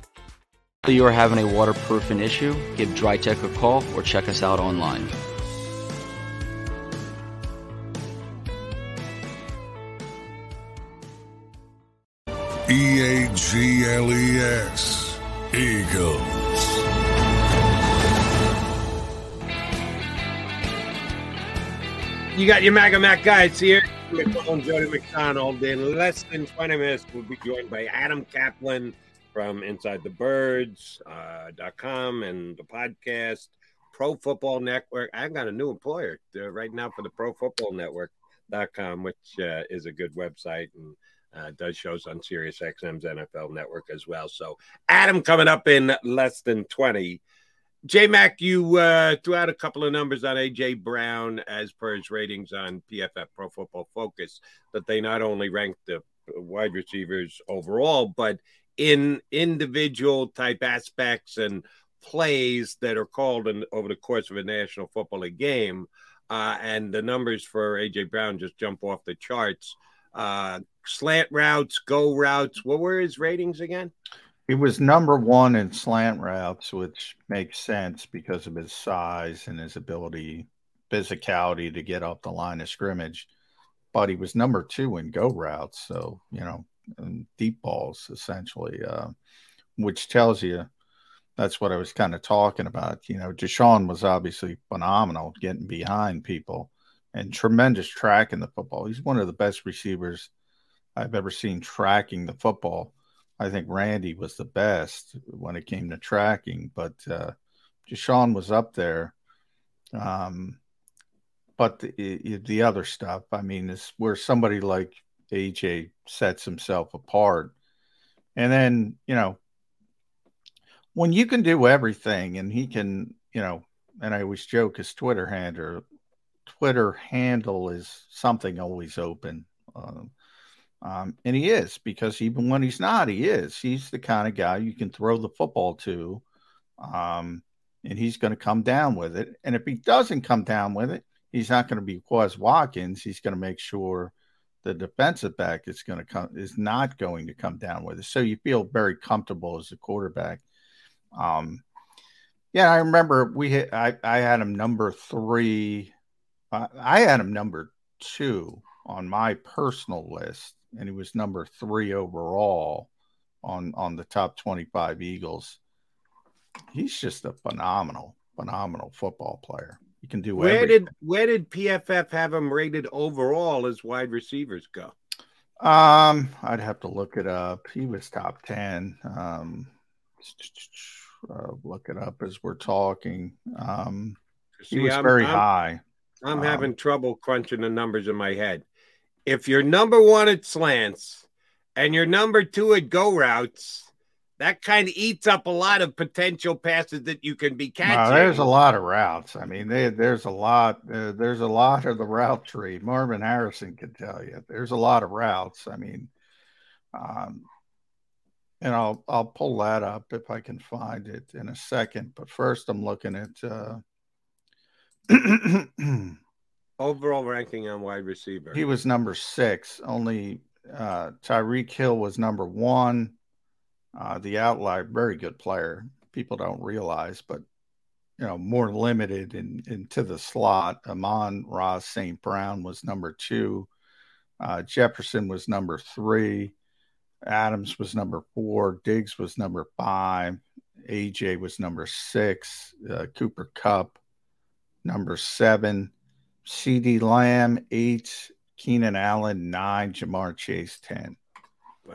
If you are having a waterproofing issue, give DryTech a call or check us out online. E A G L E S. Eagles. You got your MAGA Mac guys here. McClone, Jody McDonald. In less than 20 minutes, we'll be joined by Adam Caplan from Inside the Birds uh, .com and the podcast Pro Football Network. I've got a new employer uh, right now for the Pro Football Network.com, which uh, is a good website and uh, does shows on Sirius XM's NFL Network as well. So Adam coming up in less than 20. J Mac, you uh, threw out a couple of numbers on AJ Brown as per his ratings on PFF Pro Football Focus that they not only ranked the wide receivers overall, but in individual type aspects and plays that are called in, over the course of a National Football League game. Uh, and the numbers for AJ Brown just jump off the charts. Uh, slant routes, go routes. What were his ratings again? He was number one in slant routes, which makes sense because of his size and his ability, physicality to get up the line of scrimmage. But he was number two in go routes. So, you know, deep balls essentially, uh, which tells you that's what I was kind of talking about. You know, DeSean was obviously phenomenal getting behind people and tremendous tracking the football. He's one of the best receivers I've ever seen tracking the football. I think Randy was the best when it came to tracking, but uh, DeSean was up there. Um, but the, the other stuff, I mean, is where somebody like AJ sets himself apart. And then, you know, when you can do everything and he can, you know, and I always joke his Twitter handle, Twitter handle is something always open. Um, um, and he is because even when he's not, he is. He's the kind of guy you can throw the football to, um, and he's going to come down with it. And if he doesn't come down with it, he's not going to be Quez Watkins. He's going to make sure the defensive back is going to come is not going to come down with it. So you feel very comfortable as a quarterback. Um, yeah, I remember we hit, I I had him number three. I had him number two on my personal list, and he was number three overall on on the top 25 Eagles. He's just a phenomenal, phenomenal football player. He can do Where everything. did where did PFF have him rated overall as wide receivers go? Um, I'd have to look it up. He was top 10. Um, uh, look it up as we're talking. Um, he was I'm- very I'm- high. I'm Um, having trouble crunching the numbers in my head. If you're number one at slants and you're number two at go routes, that kind of eats up a lot of potential passes that you can be Wow, catching. there's a lot of routes. I mean, they, there's a lot. Uh, there's a lot of the route tree. Marvin Harrison can tell you. There's a lot of routes. I mean, um, and I'll I'll pull that up if I can find it in a second. But first, I'm looking at. Uh, Overall ranking on wide receiver. he was number six. Only uh, Tyreek Hill was number one. Uh, the outlier, very good player. People don't realize, but you know, more limited in, into the slot. Amon-Ra St. Brown was number two. Uh, Jefferson was number three. Adams was number four. Diggs was number five. AJ was number six. Uh, Cooper Kupp, number seven. CeeDee Lamb, eight. Keenan Allen, nine. Ja'Marr Chase, 10.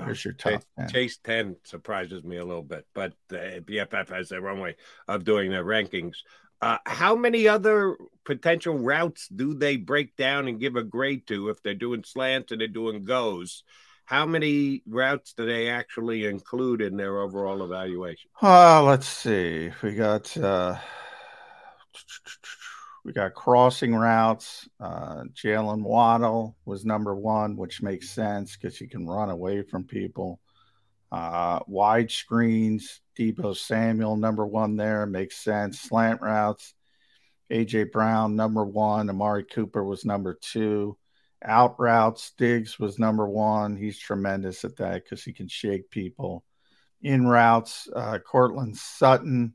There's your top Chase, 10. Chase 10 surprises me a little bit, but the PFF has their own way of doing their rankings. Uh, how many other potential routes do they break down and give a grade to if they're doing slants and they're doing goes? How many routes do they actually include in their overall evaluation? Uh, let's see. We got uh, we got crossing routes. Uh, Jaylen Waddle was number one, which makes sense because you can run away from people. Uh, wide screens, Deebo Samuel number one there makes sense. Slant routes, AJ Brown number one. Amari Cooper was number two. Out routes, Diggs was number one. He's tremendous at that because he can shake people. In routes, uh, Courtland Sutton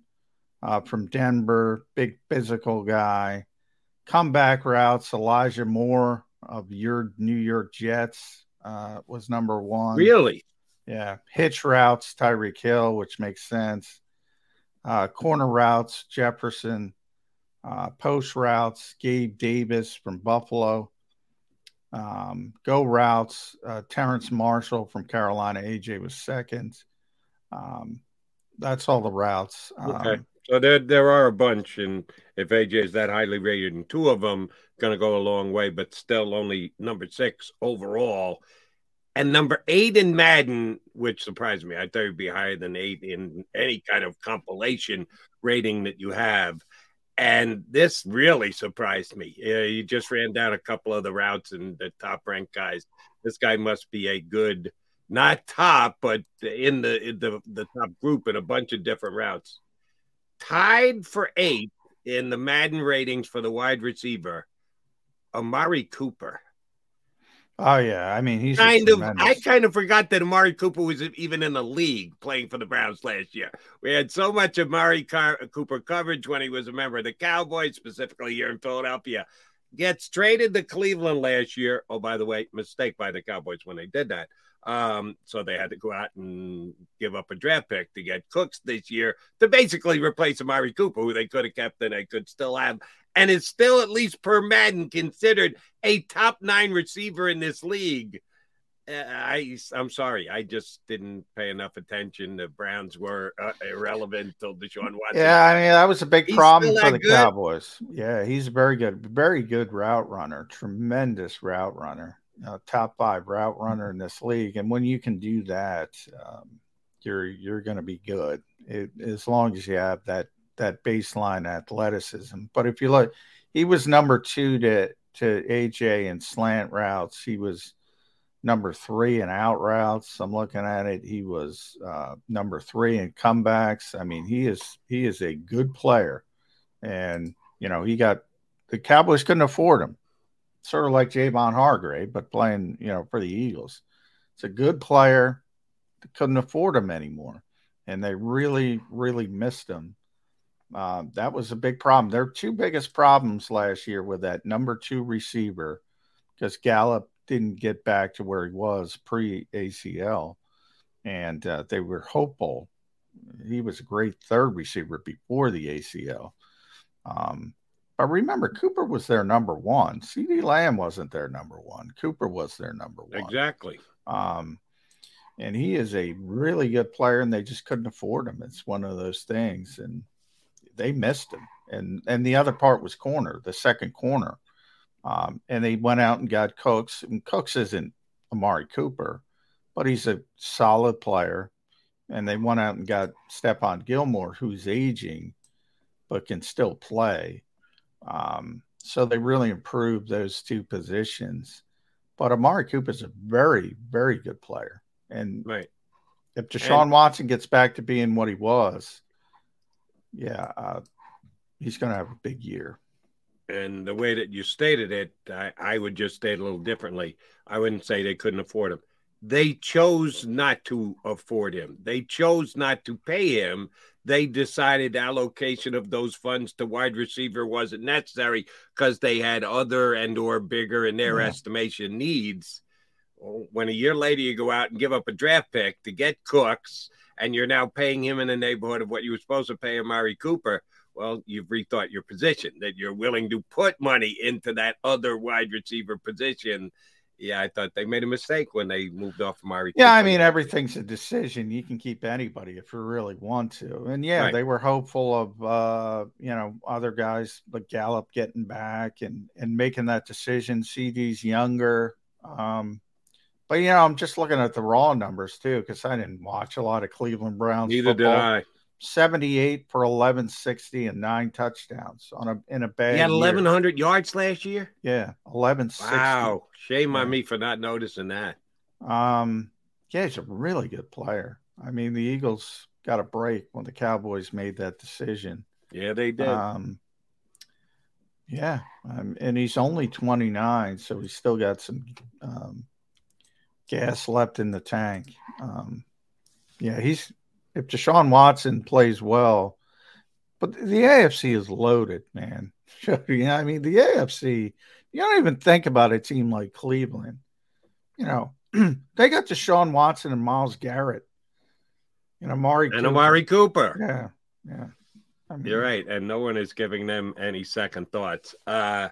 uh, from Denver, big physical guy. Comeback routes, Elijah Moore of your New York Jets uh, was number one. Really? Yeah. Hitch routes, Tyreek Hill, which makes sense. Uh, corner routes, Jefferson. Uh, post routes, Gabe Davis from Buffalo. Um, go routes, uh, Terrace Marshall from Carolina. AJ was second. Um, that's all the routes. Okay. So there, there are a bunch, and if AJ is that highly rated, and two of them going to go a long way, but still only number six overall, and number eight in Madden, which surprised me. I thought it'd be higher than eight in any kind of compilation rating that you have. And this really surprised me. You just ran down a couple of the routes and the top ranked guys. This guy must be a good, not top, but in the in the the top group in a bunch of different routes tied for eighth in the Madden ratings for the wide receiver, Amari Cooper. oh yeah, I mean he's Kind of, tremendous. I kind of forgot that Amari Cooper was even in the league playing for the Browns last year. We had so much Amari Car- Cooper coverage when he was a member of the Cowboys, specifically here in Philadelphia. Gets traded to Cleveland last year. Oh, by the way, mistake by the Cowboys when they did that. Um, so they had to go out and give up a draft pick to get Cooks this year to basically replace Amari Cooper, who they could have kept and they could still have, and is still at least per Madden considered a top nine receiver in this league. Uh, I I'm sorry, I just didn't pay enough attention. The Browns were uh, irrelevant till Deshaun Watson. Yeah, I mean that was a big He's problem for the good? Cowboys. Yeah, he's a very good, very good route runner, tremendous route runner, uh, top five route runner in this league. And when you can do that, um, you're you're going to be good it, as long as you have that that baseline athleticism. But if you look, he was number two to to AJ in slant routes. He was number three in out routes. I'm looking at it. He was uh, number three in comebacks. I mean, he is he is a good player, and you know he got the Cowboys couldn't afford him, sort of like Javon Hargrave, but playing you know for the Eagles. It's a good player. They couldn't afford him anymore, and they really really missed him. Uh, that was a big problem. Their two biggest problems last year with that number two receiver, because Gallup didn't get back to where he was pre ACL. and uh, they were hopeful. He was a great third receiver before the ACL. Um, but remember, Cooper was their number one. CeeDee Lamb wasn't their number one. Cooper was their number one. Exactly. Um, and he is a really good player, and they just couldn't afford him. It's one of those things, and they missed him. And and the other part was corner, the second corner. Um, and they went out and got Cooks, and Cooks isn't Amari Cooper, but he's a solid player. And they went out and got Stephon Gilmore, who's aging, but can still play. Um, so they really improved those two positions. But Amari Cooper is a very, very good player. And right. if Deshaun And- Watson gets back to being what he was, yeah, uh, he's going to have a big year. And the way that you stated it, I, I would just state a little differently. I wouldn't say they couldn't afford him. They chose not to afford him. They chose not to pay him. They decided allocation of those funds to wide receiver wasn't necessary because they had other and or bigger in their Yeah. estimation needs. When a year later you go out and give up a draft pick to get Cooks, and you're now paying him in the neighborhood of what you were supposed to pay Amari Cooper, well, you've rethought your position that you're willing to put money into that other wide receiver position. Yeah, I thought they made a mistake when they moved off Amari. Yeah, I mean, everything's a decision. You can keep anybody if you really want to. And yeah, Right. they were hopeful of uh, you know, other guys like Gallup getting back and and making that decision. CD's younger. Um, but you know, I'm just looking at the raw numbers too, because I didn't watch a lot of Cleveland Browns. Neither did football. I. 78 for 1160 and nine touchdowns on a in a bad He had year. 1,100 yards last year. Yeah, 1160. Wow, shame on me for not noticing that. Um, yeah, he's a really good player. I mean, the Eagles got a break when the Cowboys made that decision. Yeah, they did. Um, yeah, um, and he's only 29, so he's still got some um, gas left in the tank. Um, yeah, he's if Deshaun Watson plays well, but the AFC is loaded, man. yeah, I mean the AFC. You don't even think about a team like Cleveland. You know, they got Deshaun Watson and Myles Garrett, and Amari and Amari Cooper. Yeah, yeah. I mean, You're right, and no one is giving them any second thoughts. Uh,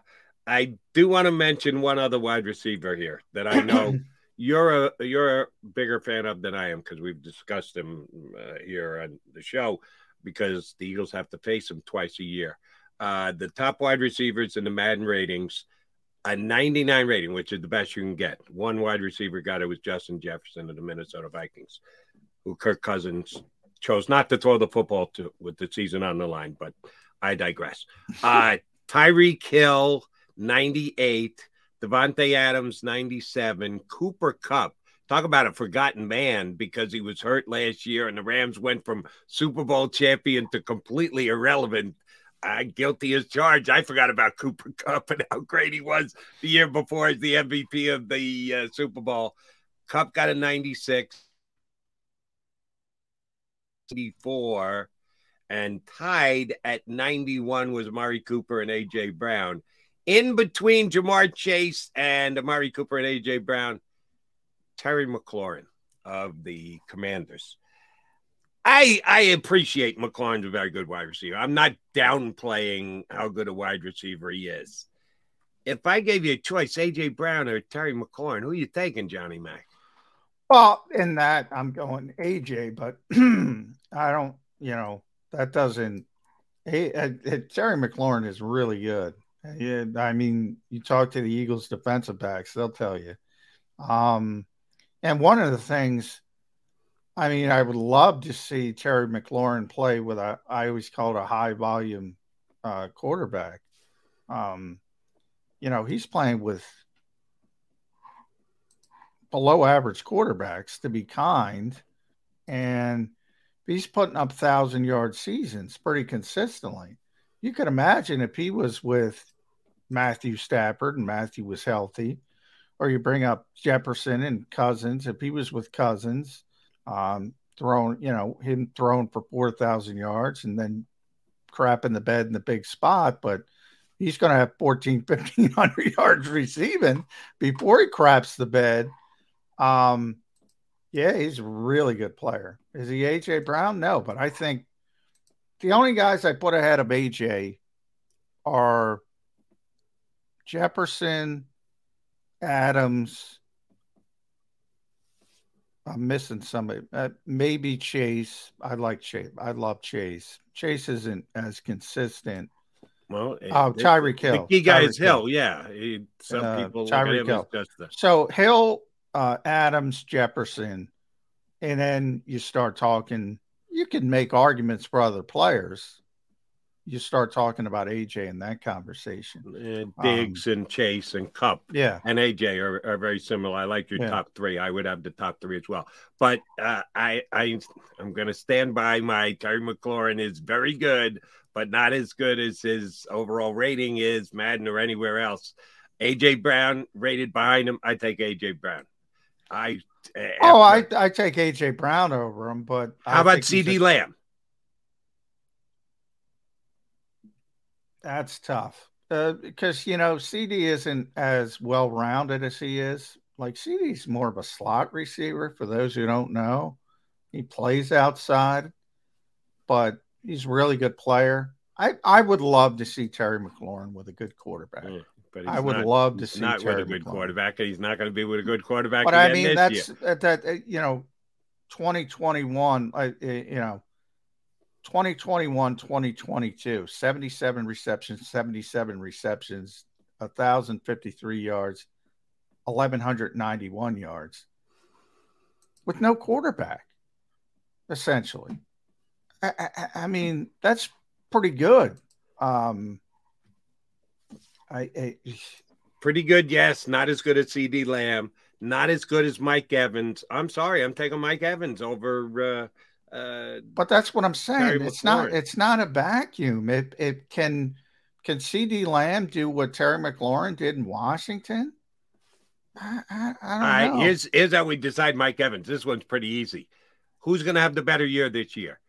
I do want to mention one other wide receiver here that I know you're a you're a bigger fan of than I am because we've discussed him uh, here on the show because the Eagles have to face him twice a year. Uh, the top wide receivers in the Madden ratings, a 99 rating, which is the best you can get. One wide receiver got it was Justin Jefferson of the Minnesota Vikings, who Kirk Cousins chose not to throw the football to with the season on the line, but I digress. Uh Tyreek Hill, 98, Davante Adams, 97, Cooper Kupp. Talk about a forgotten man because he was hurt last year and the Rams went from Super Bowl champion to completely irrelevant. Uh, guilty as charged. I forgot about Cooper Kupp and how great he was the year before as the MVP of the uh, Super Bowl. Kupp got a 96. 94 and tied at 91 was Mari Cooper and AJ Brown. In between Ja'Marr Chase and Amari Cooper and AJ Brown, Terry McLaurin of the Commanders. I I appreciate McLaurin's a very good wide receiver. I'm not downplaying how good a wide receiver he is. If I gave you a choice, AJ Brown or Terry McLaurin, who are you taking, Johnny Mac? Well, in that I'm going AJ, but I don't, you know, that doesn't. A, uh, uh, Terry McLaurin is really good. Yeah, I mean, you talk to the Eagles defensive backs, they'll tell you. Um, and one of the things, I mean, I would love to see Terry McLaurin play with a, I always call it a high volume uh, quarterback. Um, you know, he's playing with below average quarterbacks to be kind. And he's putting up thousand yard seasons pretty consistently. You could imagine if he was with Matthew Stafford and Matthew was healthy, or you bring up Jefferson and Cousins, if he was with Cousins, um, throwing, you know, him thrown for 4,000 yards and then crap in the bed in the big spot, but he's going to have 14, 1500 yards receiving before he craps the bed. Um, Yeah, he's a really good player. Is he AJ Brown? No, but I think the only guys I put ahead of AJ are Jefferson, Adams. I'm missing somebody. Uh, maybe Chase. I like Chase. I love Chase. Chase isn't as consistent. Well, oh, Tyreek Hill. The key guy Tyreek is Hill. Yeah, he, some Uh, people Tyreek Hill. as just the So Hill, uh, Adams, Jefferson, and then you start talking. You can make arguments for other players. You start talking about AJ in that conversation. uh, Diggs and Chase and Kupp. Yeah. and AJ are, are very similar. I like your Yeah. top three. I would have the top three as well. But uh, I I I'm going to stand by my Terry McLaurin is very good, but not as good as his overall rating is Madden or anywhere else. AJ Brown rated behind him. I take AJ Brown. I uh, Oh, I I take AJ Brown over him, but I how about CD a- Lamb? That's tough uh, because you know CD isn't as well rounded as he is. Like CD's more of a slot receiver. For those who don't know, he plays outside, but he's a really good player. I I would love to see Terry McLaurin with a good quarterback. But I would not- love to he's see not Terry with a good McLaurin. quarterback, and he's not going to be with a good quarterback. But I mean, that's that, that uh, you know, 2021, uh, uh, you know, 2021, 2022, 77 receptions, 77 receptions, 1,053 yards, 1,191 yards with no quarterback, essentially. I, I, I mean, that's pretty good. Um, I, I Pretty good, yes. Not as good as CeeDee Lamb. Not as good as Mike Evans. I'm sorry, I'm taking Mike Evans over. Uh, uh, But that's what I'm saying. It's not it's not a vacuum. It it can can CeeDee Lamb do what Terry McLaurin did in Washington? I, I, I don't all right, know. here's here's how we decide Mike Evans. This one's pretty easy. Who's going to have the better year this year?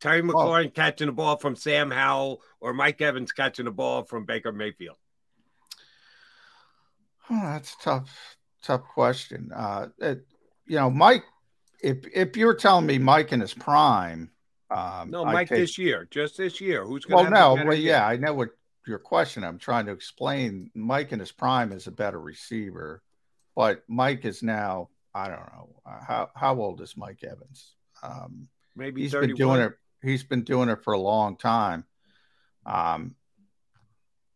Terry McLaurin catching the ball from Sam Howell or Mike Evans catching the ball from Baker Mayfield? Oh, that's a tough tough question. Uh, it, you know, Mike. If if you're telling me Mike in his prime, um, No, Mike take- this year, just this year. Who's going Well, to have no, well, yeah, I know what your question. I'm trying to explain. Mike in his prime is a better receiver, but Mike is now. I don't know uh, how how old is Mike Evans? Um, Maybe he's been doing it. He's been doing it for a long time. Um,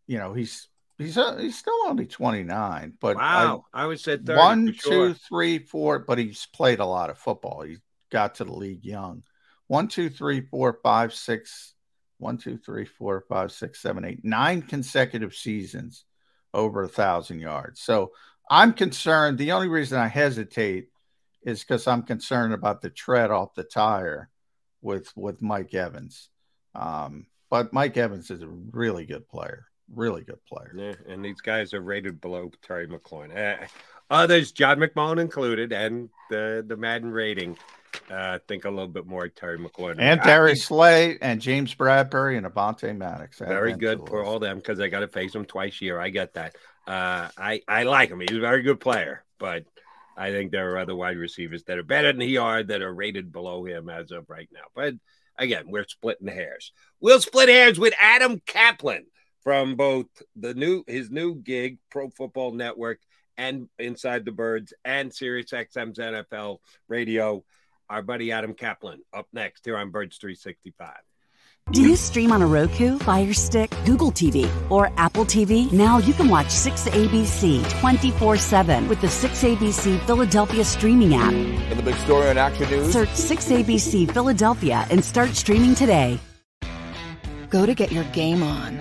you know, he's he's uh, he's still only 29, but I- Wow, I, would say 30 one, sure. two, three, four. But he's played a lot of football. He got to the league young. One, two, three, four, five, six. One, two, three, four, five, six, seven, eight. Nine consecutive seasons over a thousand yards. So I'm concerned. The only reason I hesitate is because I'm concerned about the tread off the tire with with Mike Evans. Um, but Mike Evans is a really good player. Really good player. Yeah, and these guys are rated below Terry McLaurin. Uh, others, John McMullen included, and the the Madden rating. Uh, think a little bit more Terry McLaurin. And Terry Darius think Slay and James Bradberry and Avonte Maddox. Add very good to for list. all them because I got to face them twice a year. I get that. Uh, I I like him. He's a very good player, but I think there are other wide receivers that are better than he are that are rated below him as of right now. But again, we're splitting hairs. We'll split hairs with Adam Caplan from both the new his new gig, Pro Football Network, and Inside the Birds, and Sirius XM's NFL Radio. Our buddy Adam Caplan up next here on Birds 365. Do you stream on a Roku, Fire Stick, Google TV, or Apple TV? Now you can watch 6ABC 24 7 with the 6ABC Philadelphia streaming app. And the big story on Action News. Search 6ABC Philadelphia and start streaming today. Go to get your game on.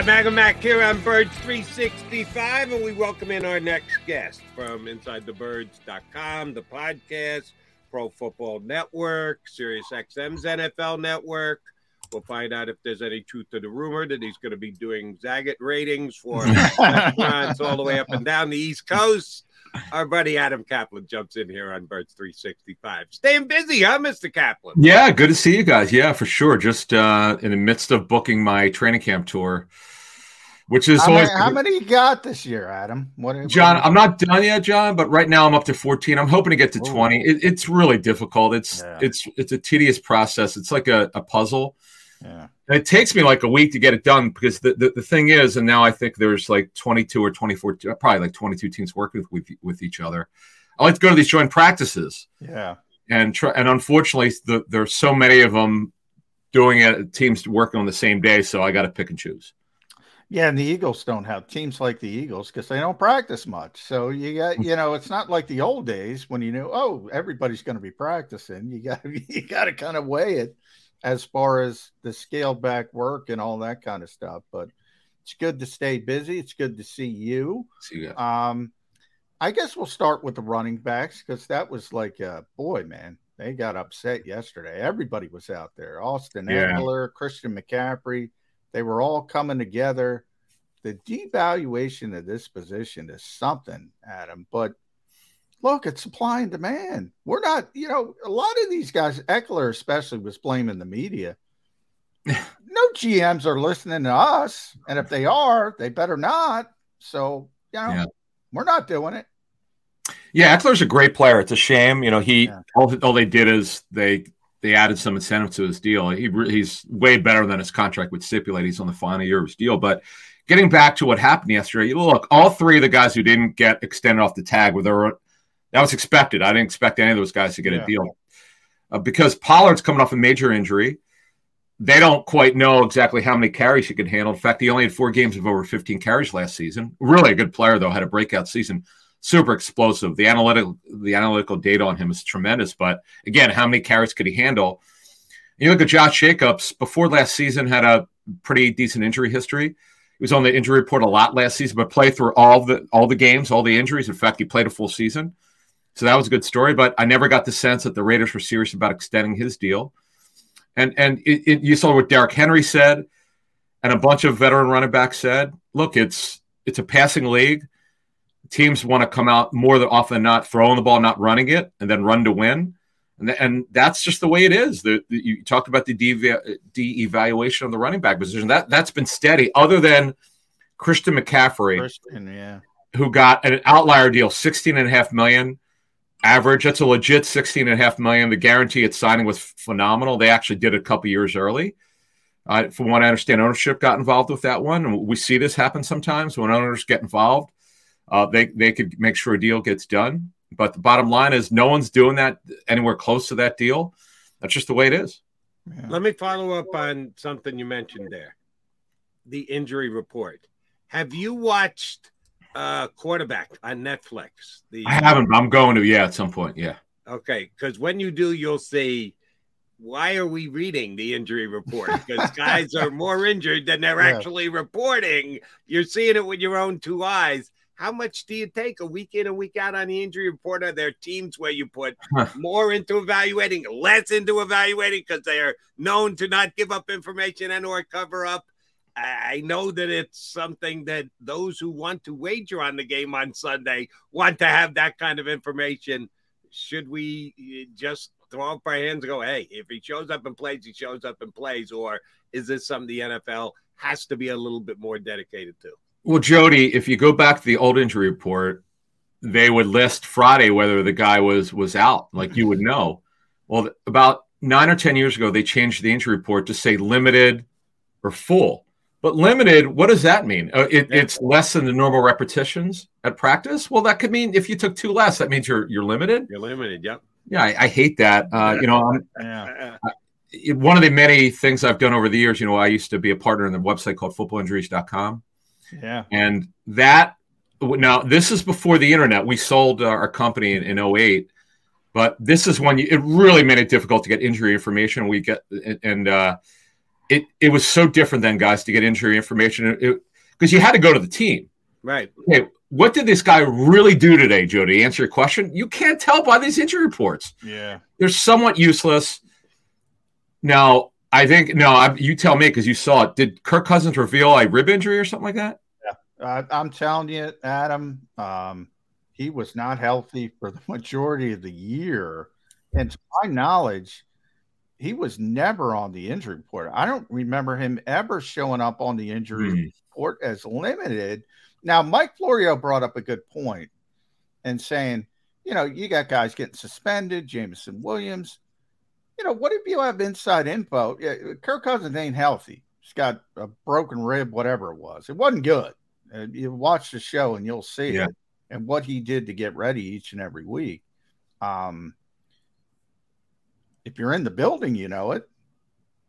Got Maga Mac here on Birds 365, and we welcome in our next guest from InsideTheBirds.com, the podcast, Pro Football Network, Sirius XM's NFL Network. We'll find out if there's any truth to the rumor that he's going to be doing Zagat ratings for restaurants all the way up and down the East Coast. Our buddy Adam Caplan jumps in here on Birds 365. Staying busy, huh, Mr. Caplan? Yeah, good to see you guys. Yeah, for sure. Just uh, in the midst of booking my training camp tour, which is How always many, how many you got this year, Adam? What, what- John. I'm not done yet, John, but right now I'm up to 14. I'm hoping to get to 20. It, it's really difficult. It's it's it's a tedious process. It's like a, a puzzle. Yeah. It takes me like a week to get it done because the, the, the thing is, and now I think there's like 22 or 24, probably like 22 teams working with, with, with each other. I like to go to these joint practices Yeah. and try, and unfortunately, the, there's so many of them doing it. Teams working on the same day, so I got to pick and choose. Yeah, and the Eagles don't have teams like the Eagles because they don't practice much. So you got, you know, it's not like the old days when you knew, oh, everybody's going to be practicing. You got, you got to kind of weigh it as far as the scaled back work and all that kind of stuff. But it's good to stay busy. It's good to see you. See you. Um, I guess we'll start with the running backs because that was like, uh, boy, man, they got upset yesterday. Everybody was out there. Austin Yeah. Ekeler, Christian McCaffrey, they were all coming together. The devaluation of this position is something, Adam. But look, it's supply and demand. We're not, you know, a lot of these guys, Ekeler especially, was blaming the media. no GMs are listening to us, and if they are, they better not. So, you know, Yeah. we're not doing it. Yeah, Ekeler's a great player. It's a shame, you know. He all, all they did is they they added some incentive to his deal. He he's way better than his contract would stipulate. He's on the final year of his deal. But getting back to what happened yesterday, look, all three of the guys who didn't get extended off the tag were there. That was expected. I didn't expect any of those guys to get Yeah. a deal uh, because Pollard's coming off a major injury. They don't quite know exactly how many carries he could handle. In fact, he only had four games of over 15 carries last season. Really a good player, though. Had a breakout season. Super explosive. The analytical the analytical data on him is tremendous. But again, how many carries could he handle? You look at Josh Jacobs. Before last season, had a pretty decent injury history. He was on the injury report a lot last season, but played through all the all the games, all the injuries. In fact, he played a full season. So that was a good story. But I never got the sense that the Raiders were serious about extending his deal. And and it, it, you saw what Derrick Henry said, and a bunch of veteran running backs said. Look, it's it's a passing league. Teams want to come out more than often than not throwing the ball, not running it, and then run to win. and, and that's just the way it is. The, the you talked about the de evaluation of the running back position. That that's been steady, other than Christian McCaffrey, Christian, yeah. who got an outlier deal, 16 and a half million average. That's a legit 16 and a half million. The guarantee at signing was phenomenal. They actually did it a couple years early. Uh, from what I understand, ownership got involved with that one. And we see this happen sometimes when owners get involved. Uh, they, they could make sure a deal gets done. But the bottom line is no one's doing that anywhere close to that deal. That's just the way it is. Let me follow up on something you mentioned there the injury report. Have you watched uh, Quarterback on Netflix? The, I haven't, but I'm going to, yeah, at some point. Yeah. Okay. Because when you do, you'll see why are we reading the injury report? Because guys are more injured than they're Yeah. actually reporting. You're seeing it with your own two eyes. How much do you take a week in and week out on the injury report? Are there teams where you put Huh. more into evaluating, less into evaluating because they are known to not give up information and or cover up? I know that it's something that those who want to wager on the game on Sunday want to have that kind of information. Should we uh, just throw up our hands and go, hey, if he shows up and plays, he shows up and plays? Or is this something the NFL has to be a little bit more dedicated to? Well, Jody, if you go back to the old injury report, they would list Friday whether the guy was was out, like you would know. Well, about nine or ten years ago, they changed the injury report to say limited or full. But limited, what does that mean? Uh, it, It's less than the normal repetitions at practice. Well, that could mean if you took two less, that means you're you're limited. You're limited, yep. Yeah, I, I hate that. Uh, you know, I'm, Yeah. it- one of the many things I've done over the years, you know, I used to be a partner in the website called footballinjuries.com. Yeah. And that now this is before the internet. We sold uh, our company in, in 08, but this is when you, it really made it difficult to get injury information. We get and uh, it it was so different then, guys, to get injury information because you had to go to the team. Right. Okay, what did this guy really do today, Jody? To answer your question, you can't tell by these injury reports. Yeah. They're somewhat useless. Now, I think no, I, you tell me because you saw it. Did Kirk Cousins reveal a rib injury or something like that? I, I'm telling you, Adam, um, he was not healthy for the majority of the year. And to my knowledge, he was never on the injury report. I don't remember him ever showing up on the injury Hmm. report as limited. Now, Mike Florio brought up a good point and saying, you know, you got guys getting suspended, Jameson Williams. You know, what if you have inside info? Yeah, Kirk Cousins ain't healthy. He's got a broken rib, whatever it was. It wasn't good. Uh, you watch the show and you'll see Yeah. it and what he did to get ready each and every week. Um, if you're in the building, you know it.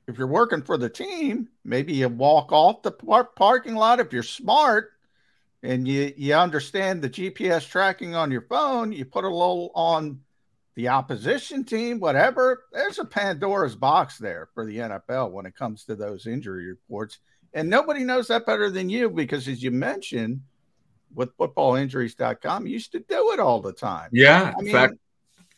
If you're working for the team, maybe you walk off the par- parking lot if you're smart and you you understand the GPS tracking on your phone, you put a little on the opposition team, whatever. There's a Pandora's box there for the NFL when it comes to those injury reports. And nobody knows that better than you because, as you mentioned, with footballinjuries.com, you used to do it all the time. Yeah, I in mean, fact-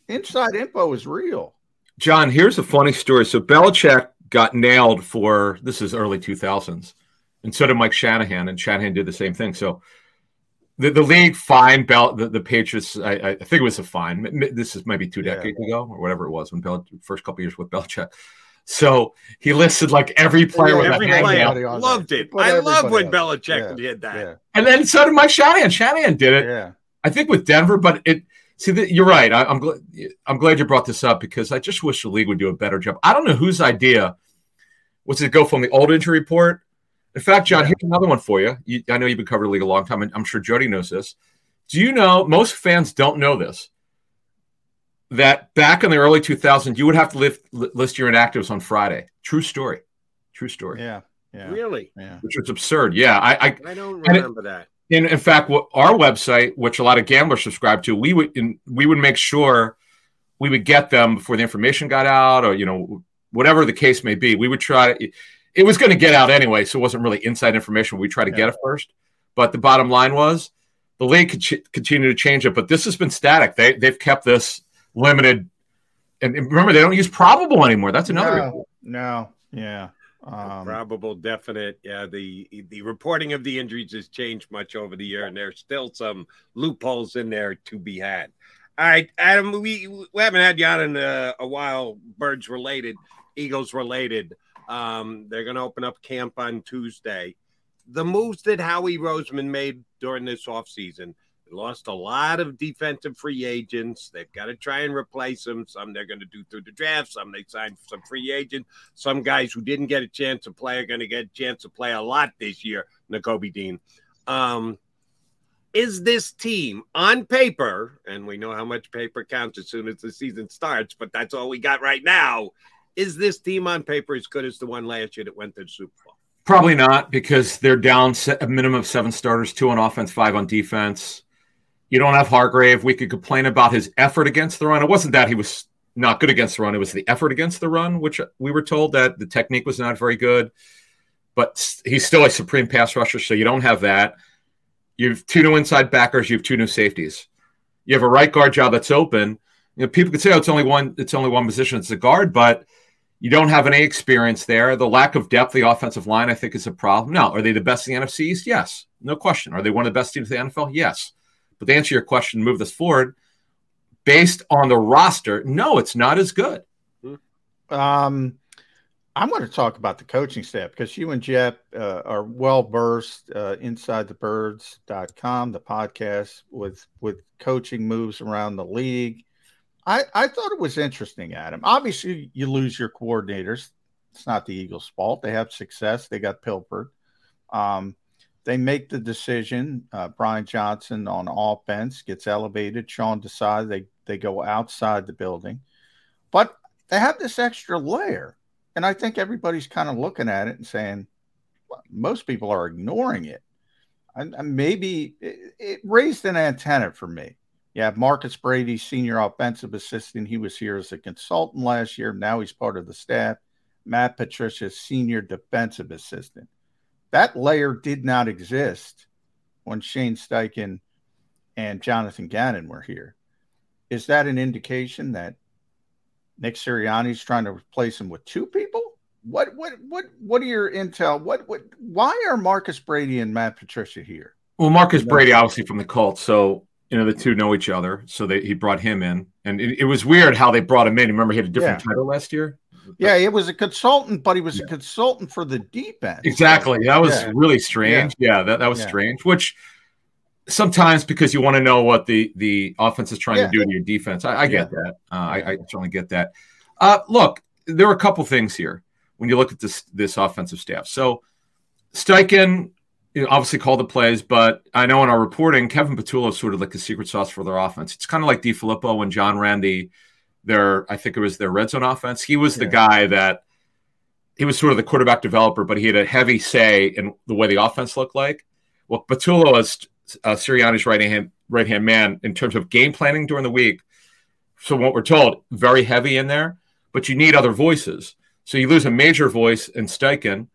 inside info is real. John, here's a funny story. So Belichick got nailed for this is early 2000s, and so did Mike Shanahan, and Shanahan did the same thing. So the, the league fined Bel the, the Patriots. I, I think it was a fine. M- m- This is maybe two decades ago or whatever it was when Bel first couple years with Belichick. So he listed like every player with Every a player loved it. I love when on it. Belichick Yeah, did that. And then so did Mike Shanahan. Shanahan did it. Yeah. I think with Denver, but it. See, the, you're right. I, I'm glad. I'm glad you brought this up because I just wish the league would do a better job. I don't know whose idea was it to go from the old injury report. In fact, John, here's another one for you. you. I know you've been covering the league a long time, and I'm sure Jody knows this. Do you know most fans don't know this? That back in the early 2000s, you would have to lift, list your inactives on Friday. True story. True story. Yeah. Yeah. Really? Yeah. Which was absurd. Yeah. I, I, I don't and it- remember that. In, in fact, what our website, which a lot of gamblers subscribe to, we would in, we would make sure we would get them before the information got out, or you know, whatever the case may be. We would try to. It was going to get out anyway, so it wasn't really inside information. We try to get it first. But the bottom line was the league could ch- continue to change it, but this has been static. They they've kept this limited. And and remember, they don't use probable anymore. That's another. No, no. Yeah. Um, Probable, definite. Yeah, the the reporting of the injuries has changed much over the year, and there's still some loopholes in there to be had. All right, Adam, we, we haven't had you on in a, a while. Birds related, Eagles related. Um, they're going to open up camp on Tuesday. The moves that Howie Roseman made during this offseason lost a lot of defensive free agents. They've got to try and replace them. Some they're going to do through the draft. Some they signed some free agent. Some guys who didn't get a chance to play are going to get a chance to play a lot this year. Nakobe Dean. Um, is this team on paper, and we know how much paper counts as soon as the season starts, but that's all we got right now. Is this team on paper as good as the one last year that went to the Super Bowl? Probably not because they're down a minimum of seven starters, two on offense, five on defense. You don't have Hargrave. We could complain about his effort against the run. It wasn't that he was not good against the run, it was the effort against the run, which we were told that the technique was not very good. But he's still a supreme pass rusher, so you don't have that. You have two new inside backers. You have two new safeties. You have a right guard job that's open. You know, people could say, "Oh, it's only one. It's only one position. It's a guard," but you don't have any experience there. The lack of depth, the offensive line, I think, is a problem. Now, are they the best in the NFC East? Yes, no question. Are they one of the best teams in the NFL? Yes. But to answer your question, move this forward, based on the roster, no, it's not as good. Um, I'm going to talk about the coaching staff because you and Jeff uh, are well versed uh, inside the birds.com, the podcast with with coaching moves around the league. I, I thought it was interesting, Adam. Obviously, you lose your coordinators. It's not the Eagles' fault. They have success. They got pilfered. Um, they make the decision. Uh, Brian Johnson on offense gets elevated. Sean Desai they they go outside the building, but they have this extra layer and I think everybody's kind of looking at it and saying, well, most people are ignoring it. And, and maybe it, it, raised an antenna for me. You have Marcus Brady, senior offensive assistant. He was here as a consultant last year. Now he's part of the staff. Matt Patricia, senior defensive assistant. That layer did not exist when Shane Steichen and Jonathan Gannon were here. Is that an indication that Nick Sirianni's trying to replace him with two people. What what what what are your intel? What what why are Marcus Brady and Matt Patricia here? Well, Marcus Brady obviously from the Colts, so you know the two know each other. So they, he brought him in, and it, it, was weird how they brought him in. Remember, he had a different yeah. title last year. Yeah, it was a consultant, but he was yeah. a consultant for the defense. Exactly. That was yeah. really strange. Yeah, that, that was strange. Which sometimes because you want to know what the the offense is trying yeah. to do to your defense. I, I get yeah. that. Uh, I, I, certainly get that. Uh, look, there are a couple things here when you look at this this offensive staff. So Steichen you know, obviously called the plays, but I know in our reporting, Kevin Patullo is sort of like the secret sauce for their offense. It's kind of like DeFilippo when John Randy, their I think it was their red zone offense. He was yeah. the guy that he was sort of the quarterback developer, but he had a heavy say in the way the offense looked like. Well, Patullo is uh, Sirianni's right hand right hand man in terms of game planning during the week. So what we're told, very heavy in there, but you need other voices. So you lose a major voice in Steichen,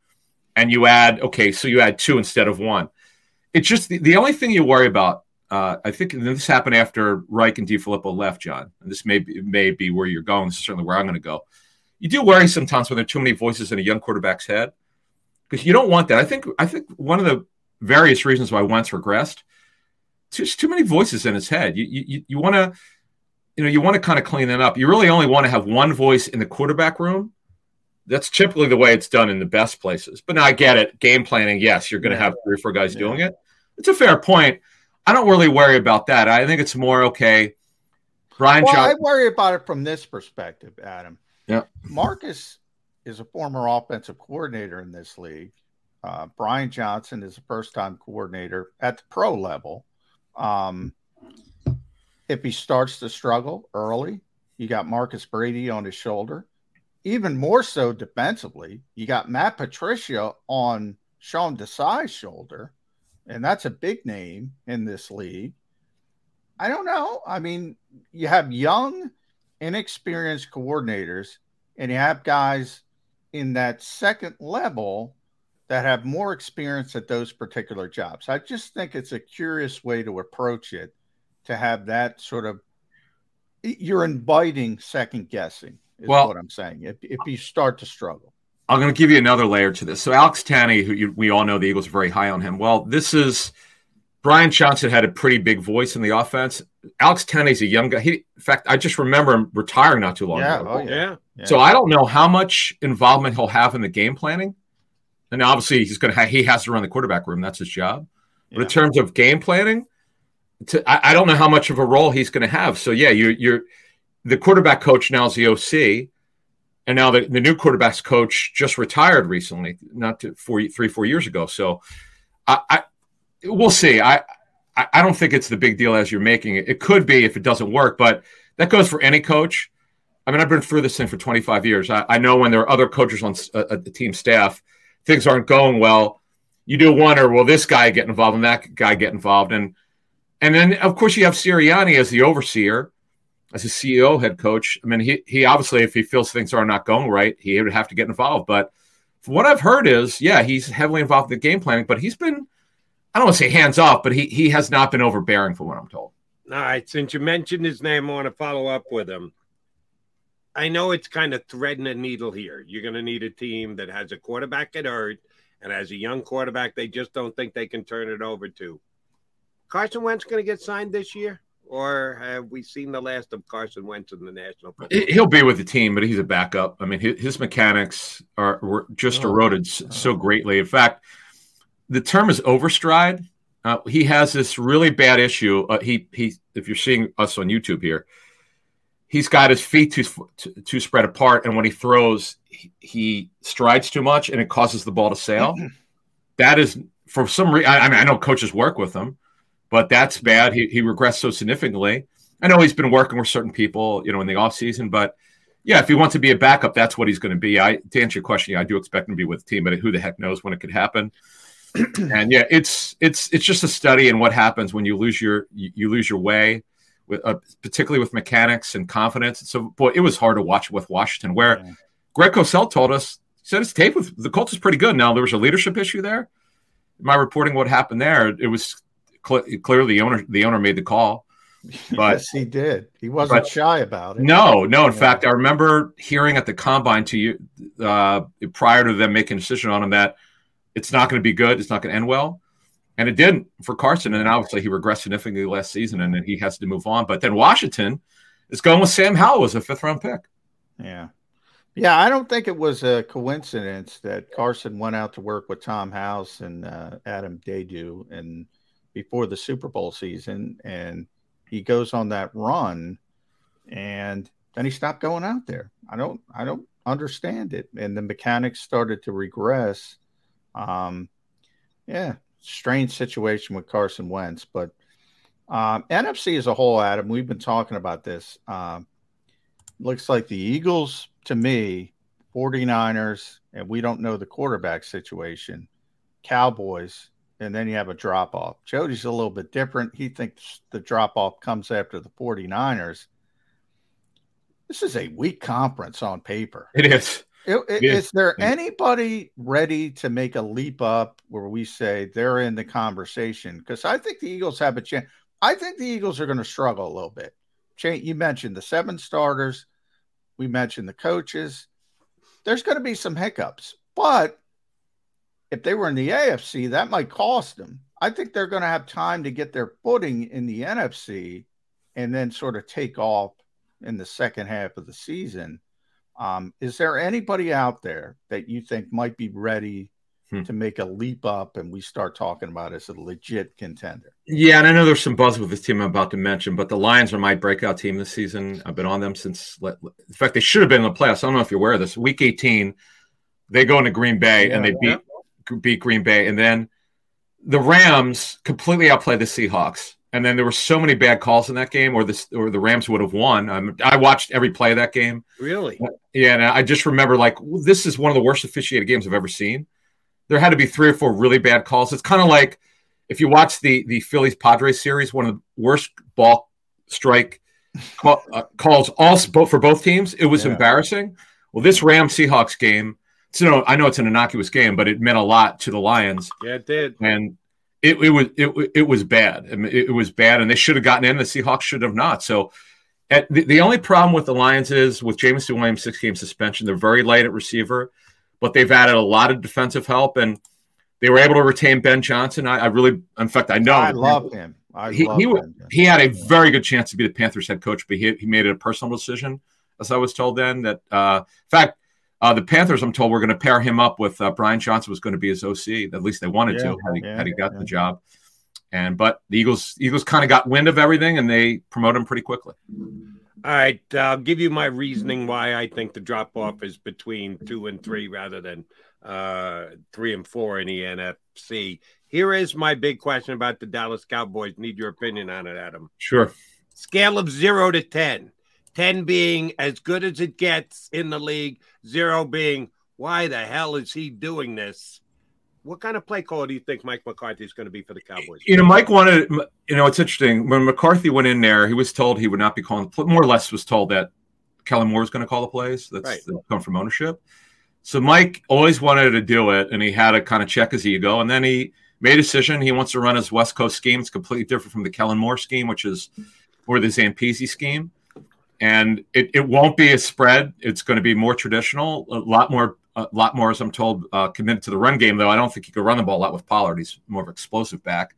and you add okay, so you add two instead of one. It's just the, the only thing you worry about. Uh, I think this happened after Reich and DeFilippo left, John. And this may be, may be where you're going. This is certainly where I'm going to go. You do worry sometimes when there are too many voices in a young quarterback's head because you don't want that. I think I think one of the various reasons why Wentz regressed. Just too many voices in his head. You you, you want to, you know, you want to kind of clean that up. You really only want to have one voice in the quarterback room. That's typically the way it's done in the best places. But now I get it. Game planning, yes, you're going to have three or four guys yeah. doing it. It's a fair point. I don't really worry about that. I think it's more okay. Brian, well, I worry about it from this perspective, Adam. Yeah, Marcus is a former offensive coordinator in this league. Uh, Brian Johnson is a first time coordinator at the pro level. Um, if he starts to struggle early, you got Marcus Brady on his shoulder. Even more so defensively, you got Matt Patricia on Sean Desai's shoulder, and that's a big name in this league. I don't know. I mean, you have young, inexperienced coordinators, and you have guys in that second level that have more experience at those particular jobs. I just think it's a curious way to approach it to have that sort of you're inviting second guessing is well, what I'm saying. If, if you start to struggle. I'm going to give you another layer to this. So Alex Tanney, who you, we all know the Eagles are very high on him. Well, this is Brian Johnson had a pretty big voice in the offense. Alex Tanney's a young guy. He, in fact, I just remember him retiring not too long Yeah, ago. oh, yeah. Yeah. So I don't know how much involvement he'll have in the game planning. And obviously, he's going to have, he has to run the quarterback room. That's his job. But in terms of game planning, to, I, I don't know how much of a role he's going to have. So yeah, you're you're the quarterback coach now is the OC, and now the, the new quarterbacks coach just retired recently, not to four three four years ago. So I, I we'll see. I, I don't think it's the big deal as you're making it. It could be if it doesn't work, but that goes for any coach. I mean, I've been through this thing for 25 years. I, I know when there are other coaches on a, a uh, uh, team staff, things aren't going well. You do wonder, will this guy get involved and that guy get involved? And and then of course you have Sirianni as the overseer, as a CEO head coach. I mean, he he obviously if he feels things are not going right, he would have to get involved. But what I've heard is, yeah, he's heavily involved in the game planning, but he's been I don't want to say hands off, but he he has not been overbearing from what I'm told. All right, since you mentioned his name, I want to follow up with him. I know it's kind of threading a needle here. You're going to need a team that has a quarterback at hurt and as a young quarterback, they just don't think they can turn it over to. Carson Wentz going to get signed this year, or have we seen the last of Carson Wentz in the National Football? He- He'll be with the team, but he's a backup. I mean, his, his mechanics are were just Oh. eroded s- so greatly. In fact, the term is overstride. Uh, he has this really bad issue. Uh, he he. If you're seeing us on YouTube here, he's got his feet too too, too spread apart, and when he throws, he, he strides too much, and it causes the ball to sail. that is for some reason. I, I mean, I know coaches work with him, but that's bad. He he regressed so significantly. I know he's been working with certain people, you know, in the off season, but yeah, if he wants to be a backup, that's what he's going to be. I to answer your question, yeah, I do expect him to be with the team, but who the heck knows when it could happen? and yeah, it's it's it's just a study in what happens when you lose your you, lose your way, with uh, particularly with mechanics and confidence. So, boy, it was hard to watch with Washington, where Greg Cosell told us said his tape with the Colts is pretty good. Now there was a leadership issue there. I reporting what happened there? It was cl- clearly the owner the owner made the call, but yes, he did. He wasn't but- shy about it. no, no. In fact, I remember hearing at the combine to you uh, prior to them making a decision on him that it's not going to be good. It's not going to end well, and it didn't for Carson. And then obviously he regressed significantly last season, and then he has to move on. But then Washington is going with Sam Howell as a fifth round pick. Yeah. Yeah, I don't think it was a coincidence that Carson went out to work with Tom House and uh, Adam Dedeaux and before the Super Bowl season, and he goes on that run, and then he stopped going out there. I don't, I don't understand it, and the mechanics started to regress. Um, yeah, strange situation with Carson Wentz, but um, NFC as a whole, Adam, we've been talking about this. Um, looks like the Eagles to me, 49ers, and we don't know the quarterback situation, Cowboys, and then you have a drop off. Jody's a little bit different. He thinks the drop off comes after the 49ers. This is a weak conference on paper. It is. I- i- It is. Is there anybody ready to make a leap up where we say they're in the conversation? Because I think the Eagles have a chance. I think the Eagles are going to struggle a little bit. You mentioned the seven starters. We mentioned the coaches. There's going to be some hiccups, but if they were in the AFC, that might cost them. I think they're going to have time to get their footing in the NFC and then sort of take off in the second half of the season. Um, is there anybody out there that you think might be ready Hmm. to make a leap up and we start talking about as a legit contender? Yeah, and I know there's some buzz with this team I'm about to mention, but the Lions are my breakout team this season. I've been on them since. In fact, they should have been in the playoffs. I don't know if you're aware of this. Week 18, they go into Green Bay and they beat beat Green Bay, and then the Rams completely outplayed the Seahawks. And then there were so many bad calls in that game, or the or the Rams would have won. Um, I watched every play of that game. Really? Yeah, and I just remember like this is one of the worst officiated games I've ever seen. There had to be three or four really bad calls. It's kind of like if you watch the the Phillies Padres series, one of the worst ball strike call, uh, calls all both for both teams. It was Yeah. embarrassing. Well, this Ram Seahawks game, so no, I know it's an innocuous game, but it meant a lot to the Lions, Yeah, it did. and it, it was it, it was bad. I mean, it, it was bad, and they should have gotten in. The Seahawks should have not. So. At the, the only problem with the Lions is with Jameson Williams' six game suspension, they're very light at receiver, but they've added a lot of defensive help. And They were able to retain Ben Johnson. I, I really, in fact, I know. I love him. I he love he, him. he had a very good chance to be the Panthers head coach, but he, he made it a personal decision, as I was told then. That uh, in fact, uh, the Panthers, I'm told, were going to pair him up with uh, Brian Johnson was going to be his OC. At least they wanted Yeah, to had he, yeah, had he got yeah. the job. And but the Eagles Eagles kind of got wind of everything and they promote him pretty quickly. All right, I'll give you my reasoning why I think the drop off is between two and three rather than uh, three and four in the NFC. Here is my big question about the Dallas Cowboys. Need your opinion on it, Adam. Sure. Scale of zero to 10. 10 being as good as it gets in the league, zero being, why the hell is he doing this? What kind of play call do you think Mike McCarthy is going to be for the Cowboys? You know, Mike wanted. You know, it's interesting when McCarthy went in there. He was told he would not be calling. More or less, was told that Kellen Moore was going to call the plays. That's Right. that come from ownership. So Mike always wanted to do it, and he had to kind of check his ego. And then he made a decision. He wants to run his West Coast scheme. It's completely different from the Kellen Moore scheme, which is or the Zampese scheme. And it, it won't be a spread. It's going to be more traditional, a lot more, a lot more, as I'm told, uh, committed to the run game. Though I don't think he could run the ball a lot with Pollard. He's more of an explosive back.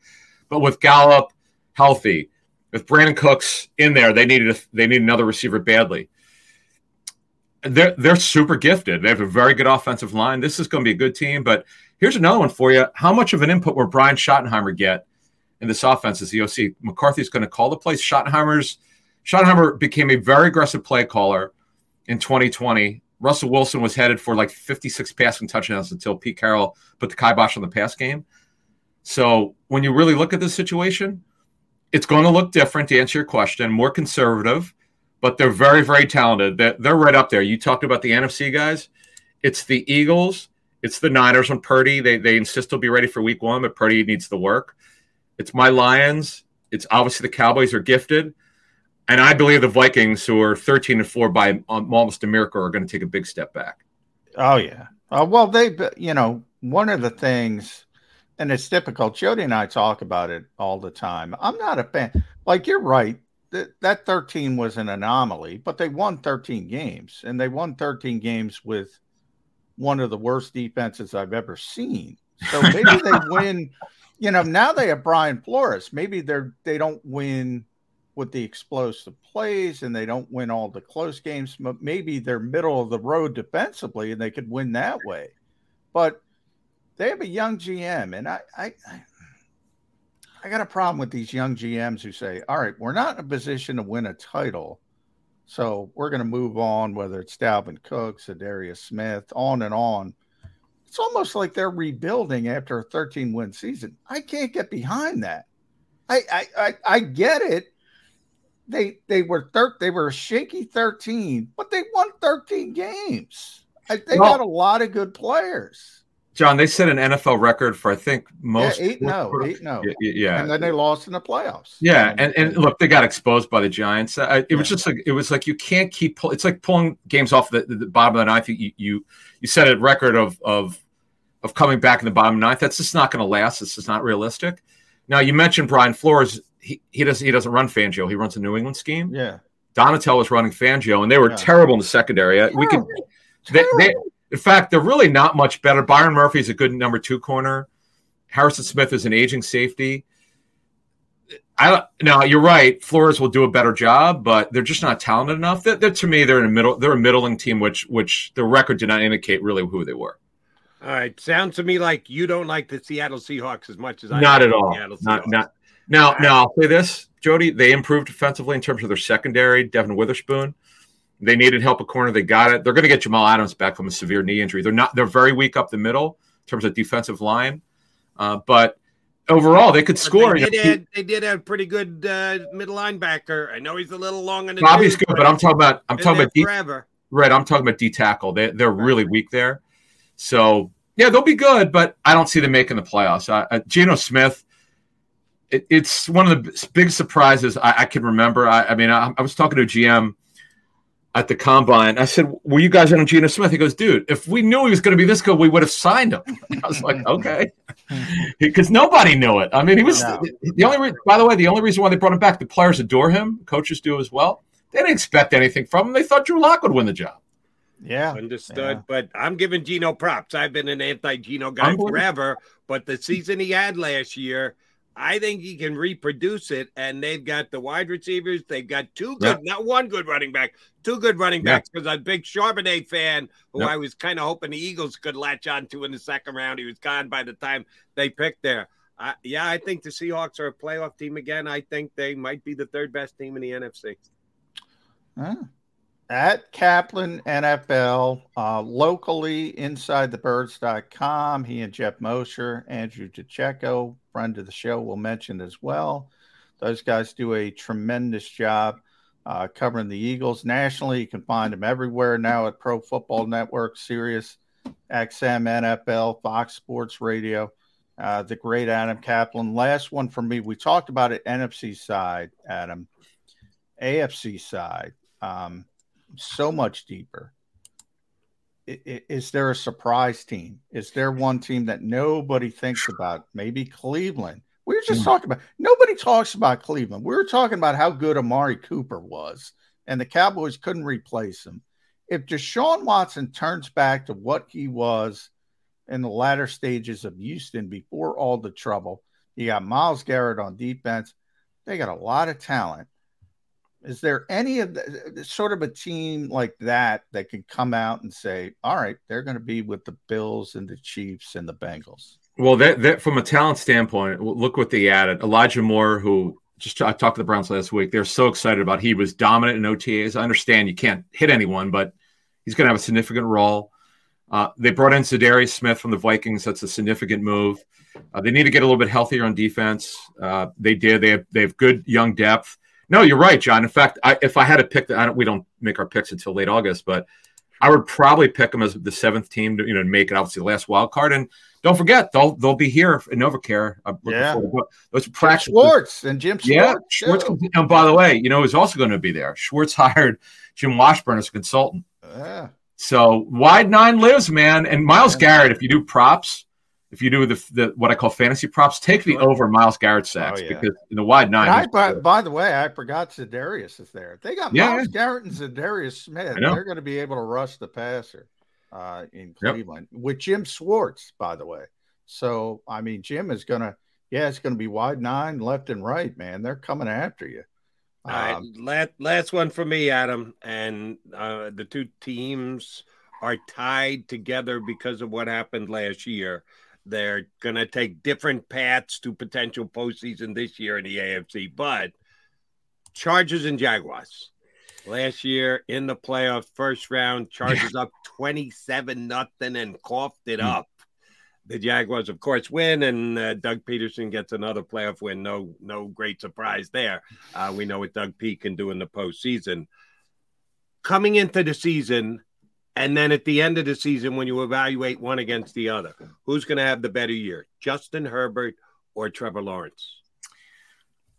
But with Gallup healthy, with Brandin Cooks in there, they needed a, they need another receiver badly. They're they're super gifted. They have a very good offensive line. This is going to be a good team. But here's another one for you. How much of an input will Brian Schottenheimer get in this offense Is the OC? McCarthy's going to call the plays. Schottenheimer's Schottenheimer became a very aggressive play caller in 2020. Russell Wilson was headed for like 56 passing touchdowns until Pete Carroll put the kibosh on the pass game. So when you really look at this situation, it's going to look different to answer your question, more conservative, but they're very, very talented. They're, they're right up there. You talked about the NFC guys. It's the Eagles, it's the Niners on Purdy. They, they insist he'll be ready for week one, but Purdy needs the work. It's my Lions. It's obviously the Cowboys are gifted. And I believe the Vikings, who are 13 and 4 by um, almost a miracle, are going to take a big step back. Oh yeah. Uh, well, they, you know, one of the things, and it's typical. Jody and I talk about it all the time. I'm not a fan. Like you're right. That that 13 was an anomaly, but they won 13 games, and they won 13 games with one of the worst defenses I've ever seen. So maybe they win. You know, now they have Brian Flores. Maybe they're they don't win with the explosive plays and they don't win all the close games. But maybe they're middle of the road defensively and they could win that way. But they have a young GM, and I, I, I, got a problem with these young GMs who say, "All right, we're not in a position to win a title, so we're going to move on." Whether it's Dalvin Cook, Darius Smith, on and on. It's almost like they're rebuilding after a 13 win season. I can't get behind that. I, I, I, I get it they they were thir- they were a shaky 13, but they won 13 games. I, they Well- got a lot of good players. John, they set an NFL record for I think most yeah, eight no, eight no. Yeah, yeah. And then they lost in the playoffs. Yeah, and, and look, they got exposed by the Giants. Uh, it was just like it was like you can't keep. Pull, it's like pulling games off the, the bottom of the ninth. You you you set a record of of of coming back in the bottom of the ninth. That's just not going to last. It's just not realistic. Now you mentioned Brian Flores. He, he doesn't he doesn't run Fangio. He runs a New England scheme. Yeah. Donatell was running Fangio, and they were Yeah. terrible in the secondary. Uh, We could, they, they, in fact, they're really not much better. Byron Murphy is a good number two corner. Harrison Smith is an aging safety. I don't- now you're right. Flores will do a better job, but they're just not talented enough. That, that to me, they're in a middle. They're a middling team, which which the record did not indicate really who they were. All right. Sounds to me like you don't like the Seattle Seahawks as much as I not at all. Seattle Not not. Now now I'll say this, Jody. They improved defensively in terms of their secondary. Devon Witherspoon. They needed help at corner. They got it. They're going to get Jamal Adams back from a severe knee injury. They're not. They're very weak up the middle in terms of defensive line, uh, but overall they could score. They did, have, they did have pretty good uh, middle linebacker. I know he's a little long in the Bobby's good, but I'm talking about I'm talking about D, forever. right. I'm talking about D tackle. They they're really weak there. So yeah, they'll be good, but I don't see them making the playoffs. Uh, Geno Smith. It, it's one of the b- big surprises I, I can remember. I, I mean, I, I was talking to a GM at the combine. I said, "Were you guys in on Geno Smith?" He goes, "Dude, if we knew he was going to be this good, we would have signed him." I was like, "Okay," because nobody knew it. I mean, he was No. the only. Re- by the way, the only reason why they brought him back, the players adore him, coaches do as well. They didn't expect anything from him. They thought Drew Lock would win the job. Yeah. Understood. yeah. But I'm giving Geno props. I've been an anti-Geno guy forever, but the season he had last year, I think he can reproduce it. And they've got the wide receivers. They've got two good, not one good running back, two good running Yeah. backs. Because I'm a big Charbonnet fan who Yep. I was kind of hoping the Eagles could latch on to in the second round. He was gone by the time they picked there. I yeah, I think the Seahawks are a playoff team again. I think they might be the third best team in the NFC. Huh. At Caplan NFL, uh, locally inside the birds.com, he and Geoff Mosher, Andrew DeCecco, friend of the show, will mention as well. Those guys do a tremendous job uh, covering the Eagles nationally. You can find them everywhere now at Pro Football Network, Sirius, XM, NFL, Fox Sports Radio. Uh, the great Adam Caplan. Last one for me. We talked about it NFC side, Adam. AFC side, um, so much deeper. Is there a surprise team? Is there one team that nobody thinks about? Maybe Cleveland. We were just hmm. talking about nobody talks about Cleveland. We were talking about how good Amari Cooper was, and the Cowboys couldn't replace him. If Deshaun Watson turns back to what he was in the latter stages of Houston before all the trouble, you got Myles Garrett on defense. They got a lot of talent. Is there any of the sort of a team like that that can come out and say, all right, they're going to be with the Bills and the Chiefs and the Bengals? Well, that, that from a talent standpoint, look what they added. Elijah Moore, who just I talked to the Browns last week. They're so excited about. He was dominant in OTAs. I understand you can't hit anyone, but he's going to have a significant role. Uh, they brought in Za'Darius Smith from the Vikings. That's a significant move. Uh, they need to get a little bit healthier on defense. Uh, they did. They have they have good young depth. No, you're right, John. In fact, I, if I had to pick, the, I don't, we don't make our picks until late August, but I would probably pick them as the seventh team to you know make it obviously the last wild card. And don't forget, they'll they'll be here in NovaCare. Uh, looking Yeah. those practice Schwartz and Jim yeah, Schwartz. Schwartz. And by the way, you know who's also going to be there? Schwartz hired Jim Washburn as a consultant. Yeah. So wide nine lives, man. And Myles Garrett, if you do props, if you do the, the what I call fantasy props, take the over Myles Garrett sacks Oh, yeah. because in the wide nine, I, by, by the way, I forgot Za'Darius is there. They got Yeah, Myles Garrett and Za'Darius Smith. They're going to be able to rush the passer uh, in Yep. Cleveland with Jim Schwartz, by the way. So, I mean, Jim is going to, yeah, it's going to be wide nine, left and right, man. They're coming after you. All right, Um, last last one for me, Adam. And uh, the two teams are tied together because of what happened last year. They're going to take different paths to potential postseason this year in the AFC, but Chargers and Jaguars. Last year in the playoff first round, Chargers up 27 nothing and coughed it Hmm. up. The Jaguars, of course, win, and uh, Doug Pederson gets another playoff win. No, no great surprise there. Uh, we know what Doug P can do in the postseason. Coming into the season, and then at the end of the season, when you evaluate one against the other, who's going to have the better year, Justin Herbert or Trevor Lawrence?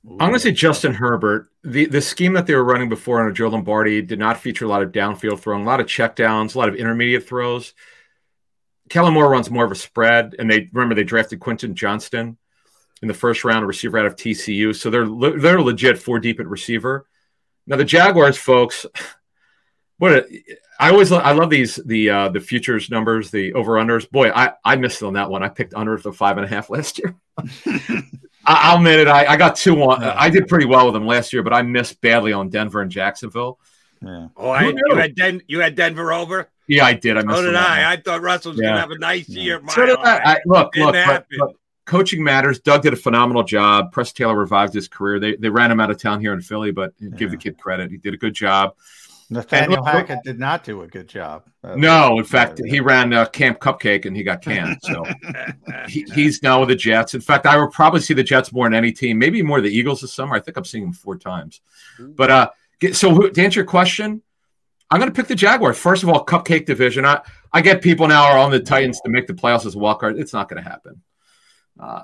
I'm going to say Justin Herbert. The the scheme that they were running before under Joe Lombardi did not feature a lot of downfield throwing, a lot of checkdowns, a lot of intermediate throws. Kellen Moore runs more of a spread, and they remember they drafted Quentin Johnston in the first round, a receiver out of TCU. So they're they're legit four deep at receiver. Now the Jaguars, folks, what a, I always lo- I love these the uh, the futures numbers, the over unders. Boy, I I missed on that one. I picked under the five and a half last year. I- I'll admit it. I, I got two on. I did pretty well with them last year, but I missed badly on Denver and Jacksonville. Yeah. Oh, I, you knew? had Den- you had Denver over. Yeah, I did. I missed So did on that one. I. I thought Russell was Yeah. going to have a nice year. So did I. I look, Didn't look, but, but coaching matters. Doug did a phenomenal job. Press Taylor revived his career. They they ran him out of town here in Philly, but give the kid credit. He did a good job. Nathaniel And Hackett did not do a good job. Uh, No, in fact, he ran uh, Camp Cupcake and he got canned. So he, he's now with the Jets. In fact, I will probably see the Jets more than any team, maybe more the Eagles this summer. I think I'm seeing them four times. But uh, get, so to answer your question, I'm going to pick the Jaguars. First of all, Cupcake division. I, I get people now are on the Titans to make the playoffs as a wild card. It's not going to happen. Uh,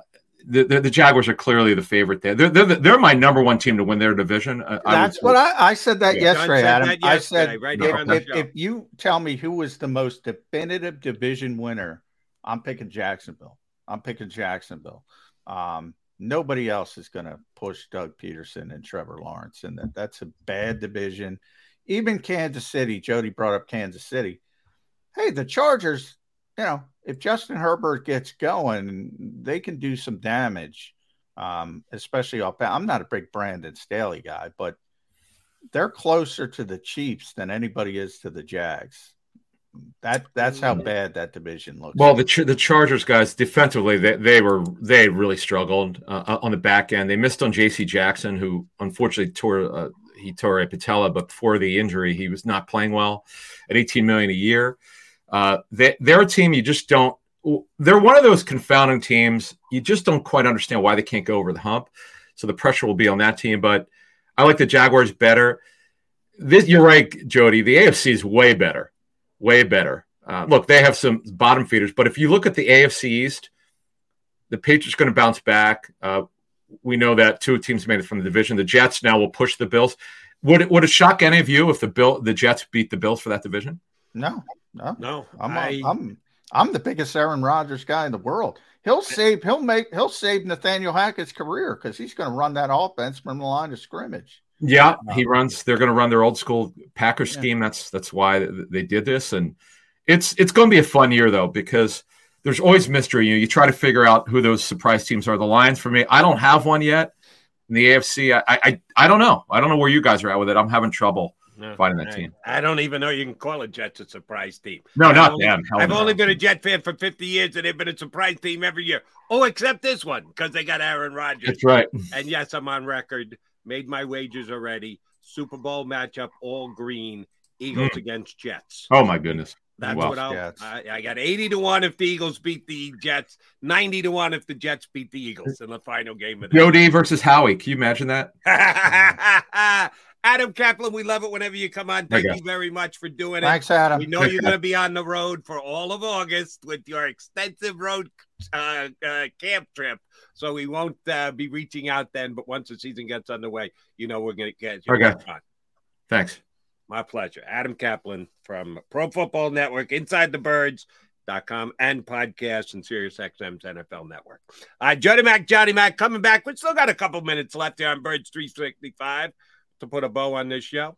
the, the, the Jaguars are clearly the favorite there. They're, they're, they're my number one team to win their division. I- I That's would- what I, I said that Yeah. yesterday, said Adam. that I said right if, here on the if, show. if you tell me who was the most definitive division winner, I'm picking Jacksonville. I'm picking Jacksonville. Um, nobody else is going to push Doug Pederson and Trevor Lawrence, and that that's a bad division. Even Kansas City, Jody brought up Kansas City. hey, the Chargers, you know, if Justin Herbert gets going, they can do some damage, um, especially off. I'm not a big Brandon Staley guy, but they're closer to the Chiefs than anybody is to the Jags. That that's how bad that division looks. Well, the the Chargers guys defensively, they, they were they really struggled uh, on the back end. They missed on J.C. Jackson, who unfortunately tore uh, he tore a patella, but before the injury, he was not playing well at 18 million a year. Uh, they, they're a team you just don't. They're one of those confounding teams. You just don't quite understand why they can't go over the hump. So the pressure will be on that team. But I like the Jaguars better. This, you're right, Jody. The AFC is way better way better. Uh, look, they have some bottom feeders, but if you look at the AFC East, the Patriots going to bounce back. Uh, we know that two teams made it from the division. The Jets now will push the Bills. Would it would it shock any of you if the Bill the Jets beat the Bills for that division? No, no, no. I'm I, I'm I'm the biggest Aaron Rodgers guy in the world. He'll save he'll make he'll save Nathaniel Hackett's career because he's going to run that offense from the line of scrimmage. Yeah, uh, he runs. They're going to run their old school Packers yeah. scheme. That's that's why they did this, and it's it's going to be a fun year though because there's always mystery. You know, you try to figure out who those surprise teams are. The Lions for me, I don't have one yet. In the AFC, I I, I don't know. I don't know where you guys are at with it. I'm having trouble no, finding that I, team. I don't even know you can call a Jets a surprise team. No, I've not only, them. I've no. only been a Jet fan for 50 years, and they've been a surprise team every year. Oh, except this one because they got Aaron Rodgers. That's right. And yes, I'm on record. Made my wagers already. Super Bowl matchup, all green, Eagles mm. against Jets. Oh my goodness. That's wow. what I'll, I, I got 80 to 1 if the Eagles beat the Jets, 90 to 1 if the Jets beat the Eagles in the final game of the Jody versus Howie. Can you imagine that? Adam Caplan, we love it whenever you come on. Thank you very much for doing it. Thanks, Adam. We know you're going to be on the road for all of August with your extensive road uh, uh, camp trip. So we won't uh, be reaching out then. But once the season gets underway, you know we're going to get you okay. on. Thanks. My pleasure. Adam Kaplan from Pro Football Network, Inside the Birds. Dot com and podcast and Sirius XM's NFL Network. Uh, Johnny Mac, Johnny Mac coming back. We still got a couple minutes left here on Birds 365 to put a bow on this show.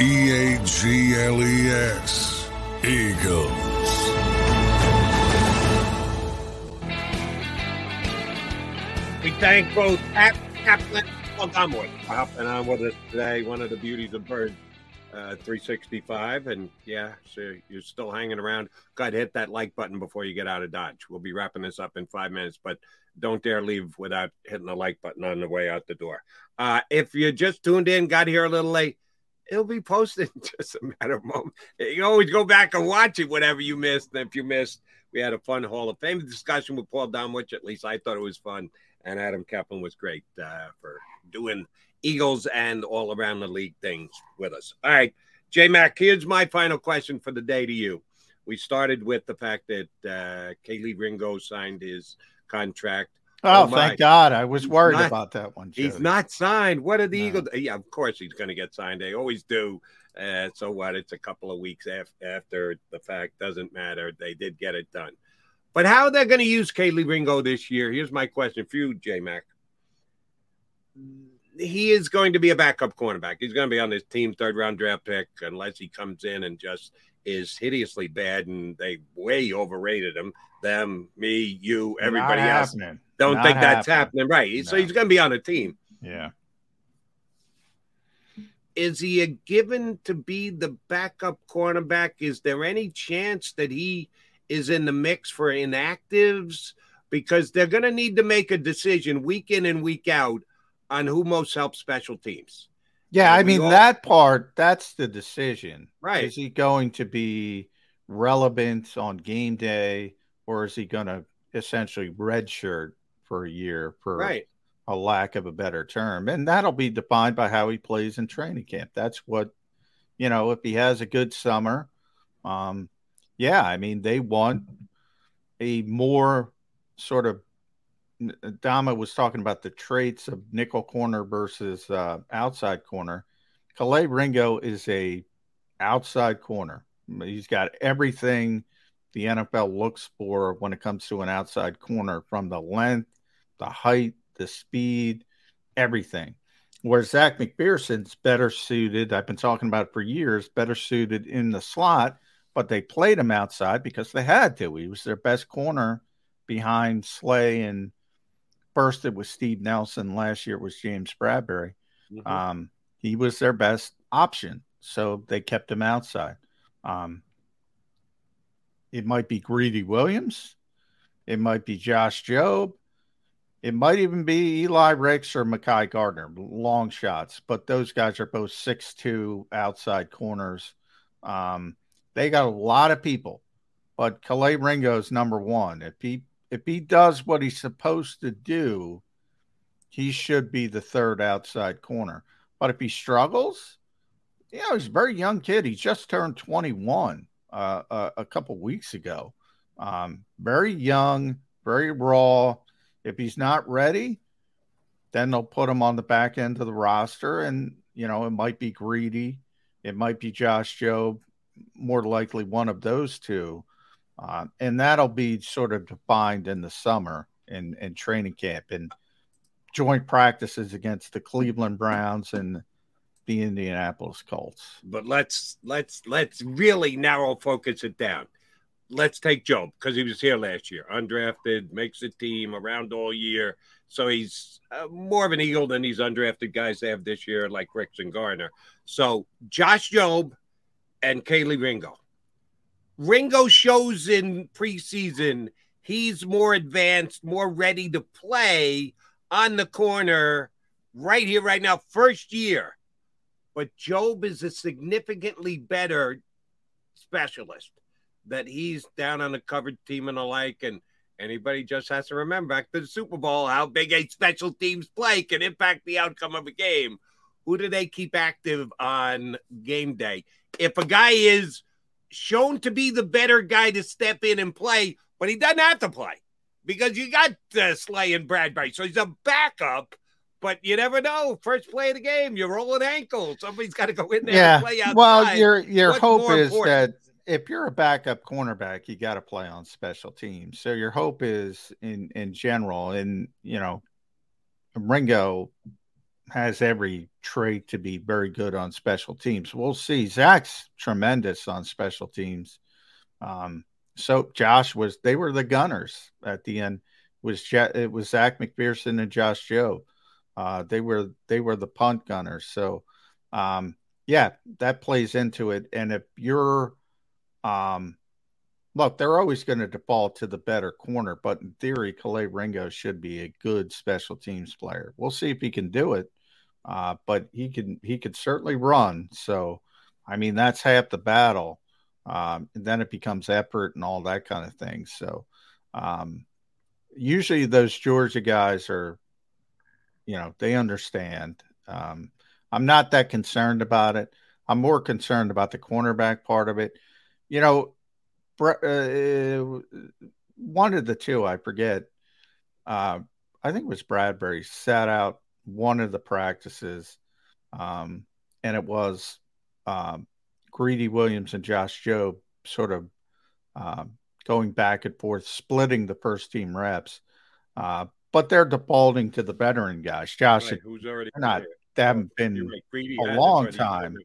E A G L E S. Eagles. We thank both Pat Caplan and Dunwood for helping on with us today. One of the beauties of Bird uh, 365. And yeah, so you're still hanging around. To hit that like button before you get out of Dodge. We'll be wrapping this up in five minutes, but don't dare leave without hitting the like button on the way out the door. Uh, if you just tuned in, got here a little late, it'll be posted in just a matter of moment. You always go back and watch it, whatever you missed. And if you missed, we had a fun Hall of Fame discussion with Paul Domowitch. At least I thought it was fun. And Adam Caplan was great uh, for doing Eagles and all around the league things with us. All right, J Mac, here's my final question for the day to you. We started with the fact that uh, Kelee Ringo signed his contract. Oh, my. thank God. I was worried not- about that one. He's not signed. What are the Eagles? Yeah, of course he's going to get signed. They always do. Uh, so what? It's a couple of weeks af- after the fact. Doesn't matter. They did get it done. But how they're going to use Kelee Ringo this year? Here's my question for you, J Mac. He is going to be a backup cornerback. He's going to be on this team third round draft pick unless he comes in and just is hideously bad and they way overrated him. Them, me, you, everybody Not else. happening. Don't Not think that's happening. happening, right? So he's going to be on a team. Yeah. Is he a given to be the backup cornerback? Is there any chance that he is in the mix for inactives? Because they're going to need to make a decision week in and week out on who most helps special teams. Yeah, I mean all- that part, that's the decision. Right. Is he going to be relevant on game day or is he going to essentially redshirt for a year for Right. a lack of a better term? And that'll be defined by how he plays in training camp. That's what you know, if he has a good summer, um yeah, I mean they want a more sort of Domo was talking about the traits of nickel corner versus uh, outside corner. Kelee Ringo is a outside corner. He's got everything the NFL looks for when it comes to an outside corner, from the length, the height, the speed, everything. Where Zech McPhearson's better suited, I've been talking about for years, better suited in the slot, but they played him outside because they had to. He was their best corner behind Slay and first it was Steve Nelson. Last year it was James Bradberry. Um, he was their best option, so they kept him outside. Um, it might be Greedy Williams, it might be Josh Jobe, it might even be Eli Ricks or Mekhi Garner. Long shots, but those guys are both six two outside corners. Um, they got a lot of people, but Kelee Ringo's number one. If he if he does what he's supposed to do, he should be the third outside corner. But if he struggles, you know, he's a very young kid. He just turned 21 uh, a, a couple weeks ago. Um, very young, very raw. If he's not ready, then they'll put him on the back end of the roster. And, you know, it might be Greedy. It might be Josh Jobe, more likely one of those two. Uh, and that'll be sort of defined in the summer in, in training camp and joint practices against the Cleveland Browns and the Indianapolis Colts. But let's let's let's really narrow focus it down. Let's take Jobe because he was here last year, undrafted, makes the team around all year. So he's uh, more of an Eagle than these undrafted guys they have this year, like Ricks and Garner. So Josh Jobe and Kelee Ringo. Ringo shows in preseason he's more advanced, more ready to play on the corner right here, right now, first year. But Jobe is a significantly better specialist that he's down on the covered team and the like. And anybody just has to remember back to the Super Bowl how big a special teams play can impact the outcome of a game. Who do they keep active on game day? If a guy is shown to be the better guy to step in and play, but he doesn't have to play because you got uh, Slay and Bradberry. So he's a backup, but you never know. First play of the game, you're rolling ankle. Somebody's got to go in there Yeah. and play outside. Well, your your What's hope is important? that if you're a backup cornerback, you got to play on special teams. So your hope is in in general, and you know, Ringo has every trait to be very good on special teams. We'll see. Zech's tremendous on special teams. Um, so Josh was they were the gunners at the end. Was Ja- it was Zech McPhearson and Josh Jobe? Uh, they were they were the punt gunners. So um, yeah, that plays into it. And if you're um, look, they're always going to default to the better corner, but in theory, Kelee Ringo should be a good special teams player. We'll see if he can do it. Uh, but he can he could certainly run. So I mean that's half the battle. Um, and then it becomes effort and all that kind of thing. So um, usually those Georgia guys are, you know, they understand. Um, I'm not that concerned about it. I'm more concerned about the cornerback part of it. You know, uh, one of the two, I forget. Uh, I think it was Bradberry sat out one of the practices, um, and it was um, Greedy Williams and Josh Jobe sort of um, going back and forth, splitting the first team reps. Uh, but they're defaulting to the veteran guys. Josh, Right, who's already not there. they haven't been right. A long time.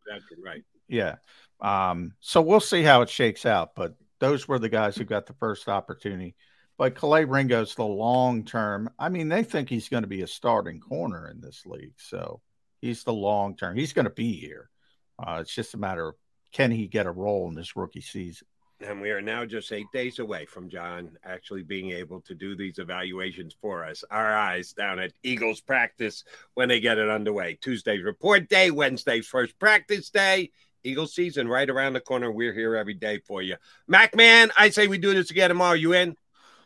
Right. Yeah. Um, so we'll see how it shakes out. But those were the guys who got the first opportunity. But Kelee Ringo's the long term. I mean, they think he's going to be a starting corner in this league. So he's the long term. He's going to be here. Uh, it's just a matter of can he get a role in this rookie season? And we are now just eight days away from John actually being able to do these evaluations for us. Our eyes down at Eagles practice when they get it underway. Tuesday's report day, Wednesday's first practice day. Eagles season right around the corner. We're here every day for you. Mac man, I say we do this again tomorrow. You in?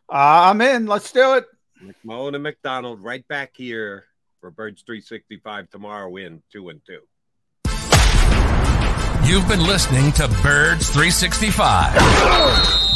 Uh, I'm in. Let's do it. McMullen and McDonald right back here for Birds 365 tomorrow in two and two. You've been listening to Birds 365,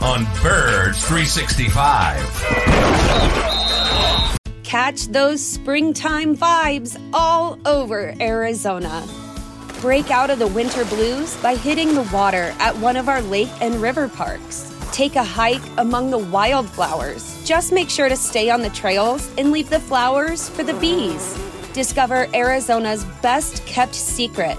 on Birds 365. Catch those springtime vibes all over Arizona. Break out of the winter blues by hitting the water at one of our lake and river parks. Take a hike among the wildflowers. Just make sure to stay on the trails and leave the flowers for the bees. Discover Arizona's best kept secret